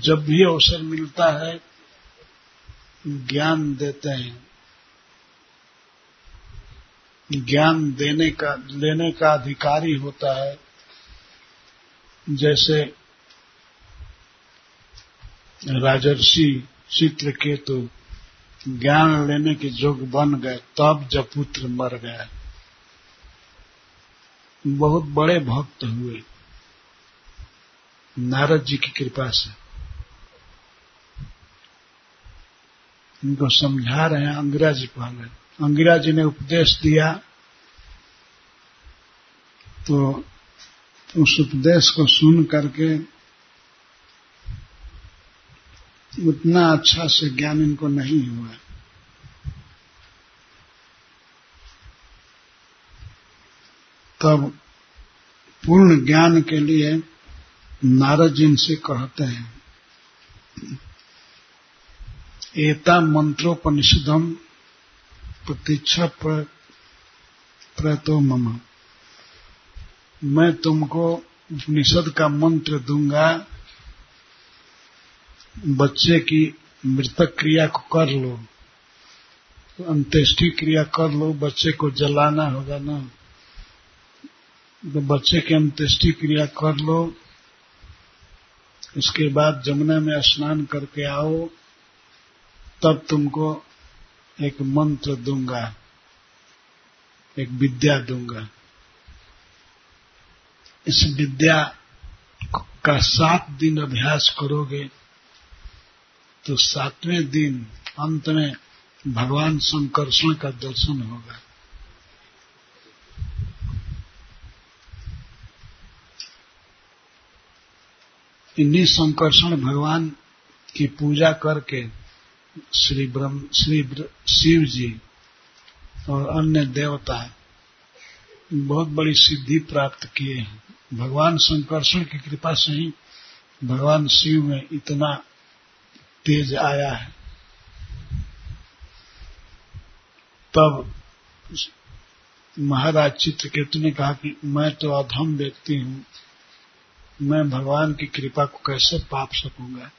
Speaker 1: जब भी अवसर मिलता है, ज्ञान देते हैं। ज्ञान देने का, लेने का अधिकारी होता है। जैसे राजर्षि चित्रकेतु ज्ञान लेने के जोग बन गए, तब जब पुत्र मर गया बहुत बड़े भक्त हुए। नारद जी की कृपा से। उनको समझा रहे हैं अंगिरा जी पहले। अंगिरा जी ने उपदेश दिया तो उस उपदेश को सुन करके उतना अच्छा से ज्ञान इनको नहीं हुआ। तब पूर्ण ज्ञान के लिए नारद जी कहते हैं, एता मंत्रोपनिषदम प्रतीक्षा प्रतो मम। मैं तुमको उपनिषद का मंत्र दूँगा बच्चे की मृतक क्रिया को कर लो, अंत्येष्टि क्रिया कर लो, बच्चे को जलाना होगा ना। तो बच्चे की अंत्येष्टि क्रिया कर लो, उसके बाद जमुना में स्नान करके आओ, तब तुमको एक मंत्र दूँगा, एक विद्या दूँगा। इस विद्या का सात दिन अभ्यास करोगे तो सातवें दिन अंत में भगवान संकर्षण का दर्शन होगा। इन्हीं संकर्षण भगवान की पूजा करके श्री ब्रह्म, श्री शिव जी और अन्य देवता बहुत बड़ी सिद्धि प्राप्त किए हैं। भगवान संकर्षण की कृपा से ही भगवान शिव में इतना तेज आया है। तब महाराज चित्रकेतु ने कहा कि मैं तो अधम व्यक्ति हूँ। मैं भगवान की कृपा को कैसे पाप सकूँगा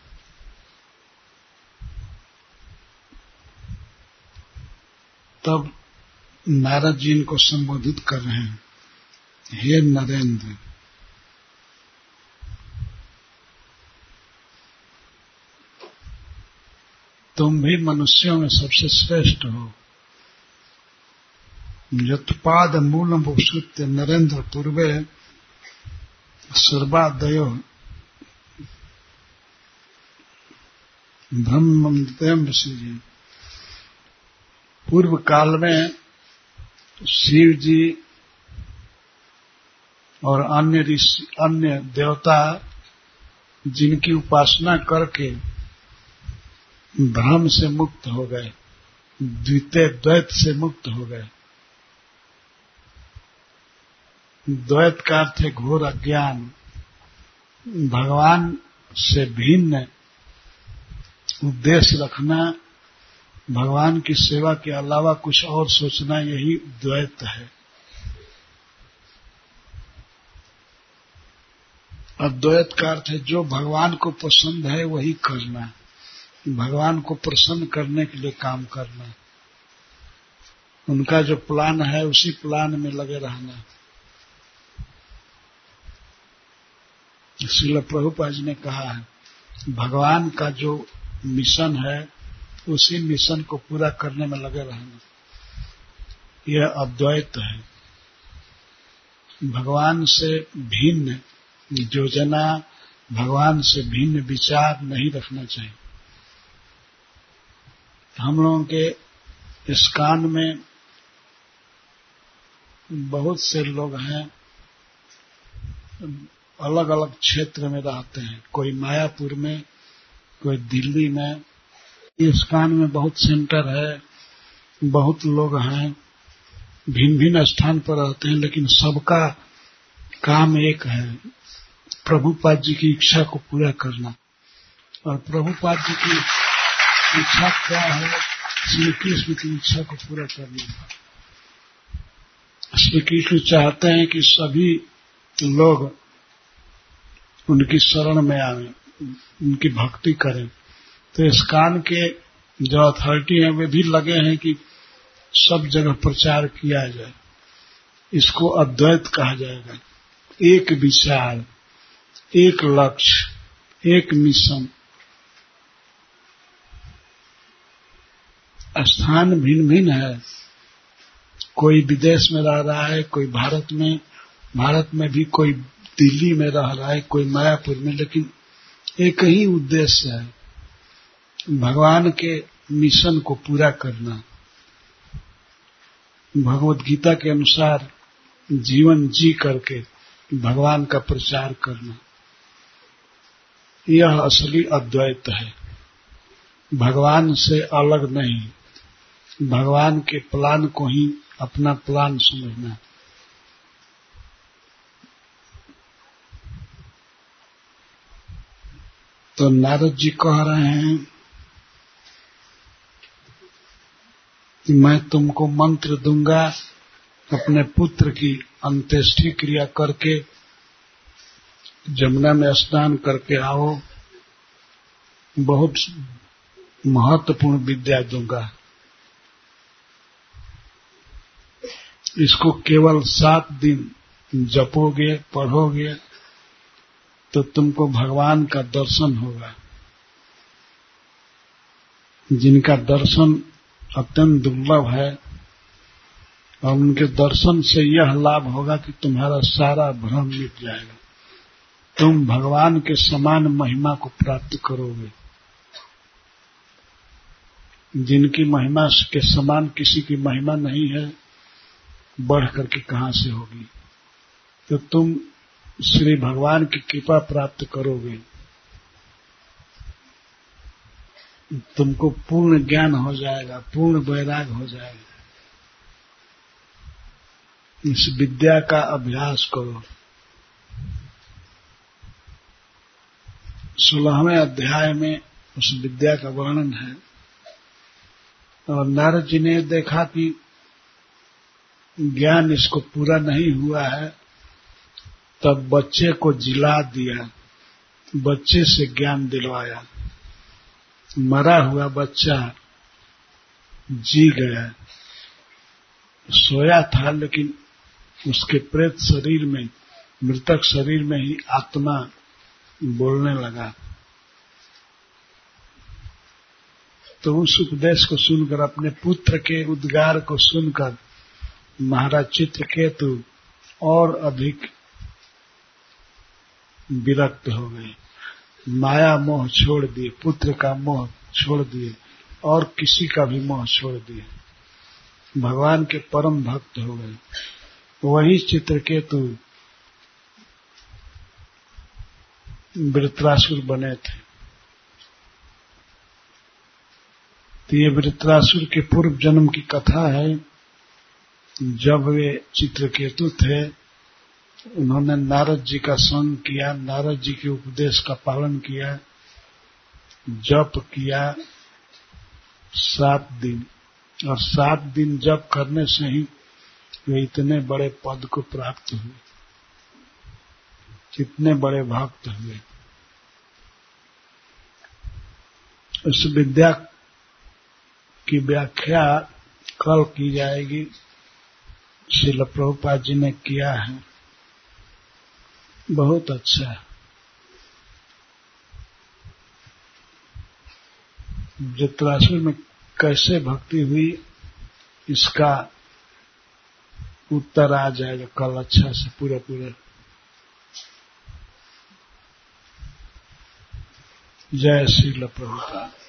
Speaker 1: तब नारद जी इनको संबोधित कर रहे हैं। हे नरेंद्र तुम भी मनुष्यों में सबसे श्रेष्ठ हो। यत्पाद मूल भूषित नरेंद्र पूर्वे सर्वादयो। ब्रह्म जी पूर्व काल में शिव जी और अन्य ऋषि, अन्य देवता जिनकी उपासना करके भ्रम से मुक्त हो गए, द्वितीय द्वैत से मुक्त हो गए। द्वैत का अर्थ है घोर अज्ञान। भगवान से भिन्न उद्देश्य रखना, भगवान की सेवा के अलावा कुछ और सोचना, यही द्वैत है। अद्वैत का अर्थ है जो भगवान को पसंद है, वही करना। भगवान को प्रसन्न करने के लिए काम करना। उनका जो प्लान है, उसी प्लान में लगे रहना। श्रील प्रभुपा जी ने कहा है, भगवान का जो मिशन है, उसी मिशन को पूरा करने में लगे रहना। यह अद्वैत है। भगवान से भिन्न योजना, भगवान से भिन्न विचार नहीं रखना चाहिए। हम लोगों के इस कान में बहुत से लोग हैं अलग अलग क्षेत्र में रहते हैं। कोई मायापुर में, कोई दिल्ली में। इस कान में बहुत सेंटर है, बहुत लोग हैं भिन्न भिन्न स्थान पर रहते हैं, लेकिन सबका काम एक है, प्रभुपाद जी की इच्छा को पूरा करना। और प्रभुपाद जी की इच्छा क्या है? श्री कृष्ण की इच्छा को पूरा करना श्री कृष्ण चाहते हैं कि सभी लोग उनकी शरण में आवे उनकी भक्ति करें। तो इस कान के जो अथॉरिटी है, वे भी लगे हैं कि सब जगह प्रचार किया जाए। इसको अद्वैत कहा जाएगा। एक विचार, एक लक्ष्य, एक मिशन। स्थान भिन्न भिन्न है। कोई विदेश में रह रहा है, कोई भारत में भारत में भी कोई दिल्ली में रह रहा है, कोई मायापुर में, लेकिन एक ही उद्देश्य है, भगवान के मिशन को पूरा करना। भगवत गीता के अनुसार जीवन जी करके भगवान का प्रचार करना। यह असली अद्वैत है। भगवान से अलग नहीं। भगवान के प्लान को ही अपना प्लान समझना तो नारद जी कह रहे हैं कि मैं तुमको मंत्र दूँगा, अपने पुत्र की अंत्येष्टि क्रिया करके जमुना में स्नान करके आओ। बहुत महत्वपूर्ण विद्या दूँगा। इसको केवल सात दिन जपोगे, पढ़ोगे तो तुमको भगवान का दर्शन होगा। जिनका दर्शन अत्यंत दुर्लभ है, और उनके दर्शन से यह लाभ होगा कि तुम्हारा सारा भ्रम मिट जाएगा। तुम भगवान के समान महिमा को प्राप्त करोगे। जिनकी महिमा के समान किसी की महिमा नहीं है बढ़ करके कहाँ से होगी? तो तुम श्री भगवान की कृपा प्राप्त करोगे। तुमको पूर्ण ज्ञान हो जाएगा, पूर्ण वैराग हो जाएगा। इस विद्या का अभ्यास करो। सोलहवें अध्याय में उस विद्या का वर्णन है। और नारद जी ने देखा कि ज्ञान इसको पूरा नहीं हुआ है, तब बच्चे को जिला दिया, बच्चे से ज्ञान दिलवाया। मरा हुआ बच्चा जी गया। सोया था, लेकिन उसके प्रेत शरीर में, मृतक शरीर में ही आत्मा बोलने लगा। तो उस उपदेश को सुनकर, अपने पुत्र के उद्गार को सुनकर महाराज चित्रकेतु और अधिक विरक्त हो गए। माया मोह छोड़ दिए, पुत्र का मोह छोड़ दिए, और किसी का भी मोह छोड़ दिए। भगवान के परम भक्त हो गए। वही चित्रकेतु वृत्रासुर बने थे। तो ये वृत्रासुर के पूर्व जन्म की कथा है। जब वे चित्रकेतु थे, उन्होंने नारद जी का संग किया, नारद जी के उपदेश का पालन किया, जप किया सात दिन। और सात दिन जप करने से ही वे इतने बड़े पद को प्राप्त हुए। कितने बड़े भक्त हुए। उस विद्या की व्याख्या कल की जाएगी। शिल प्रभुपाद जी ने किया है। बहुत अच्छा है। वृत्रासुर में कैसे भक्ति हुई, इसका उत्तर आ जाएगा कल अच्छा से पूरे पूरे। जय श्री प्रभुपाद।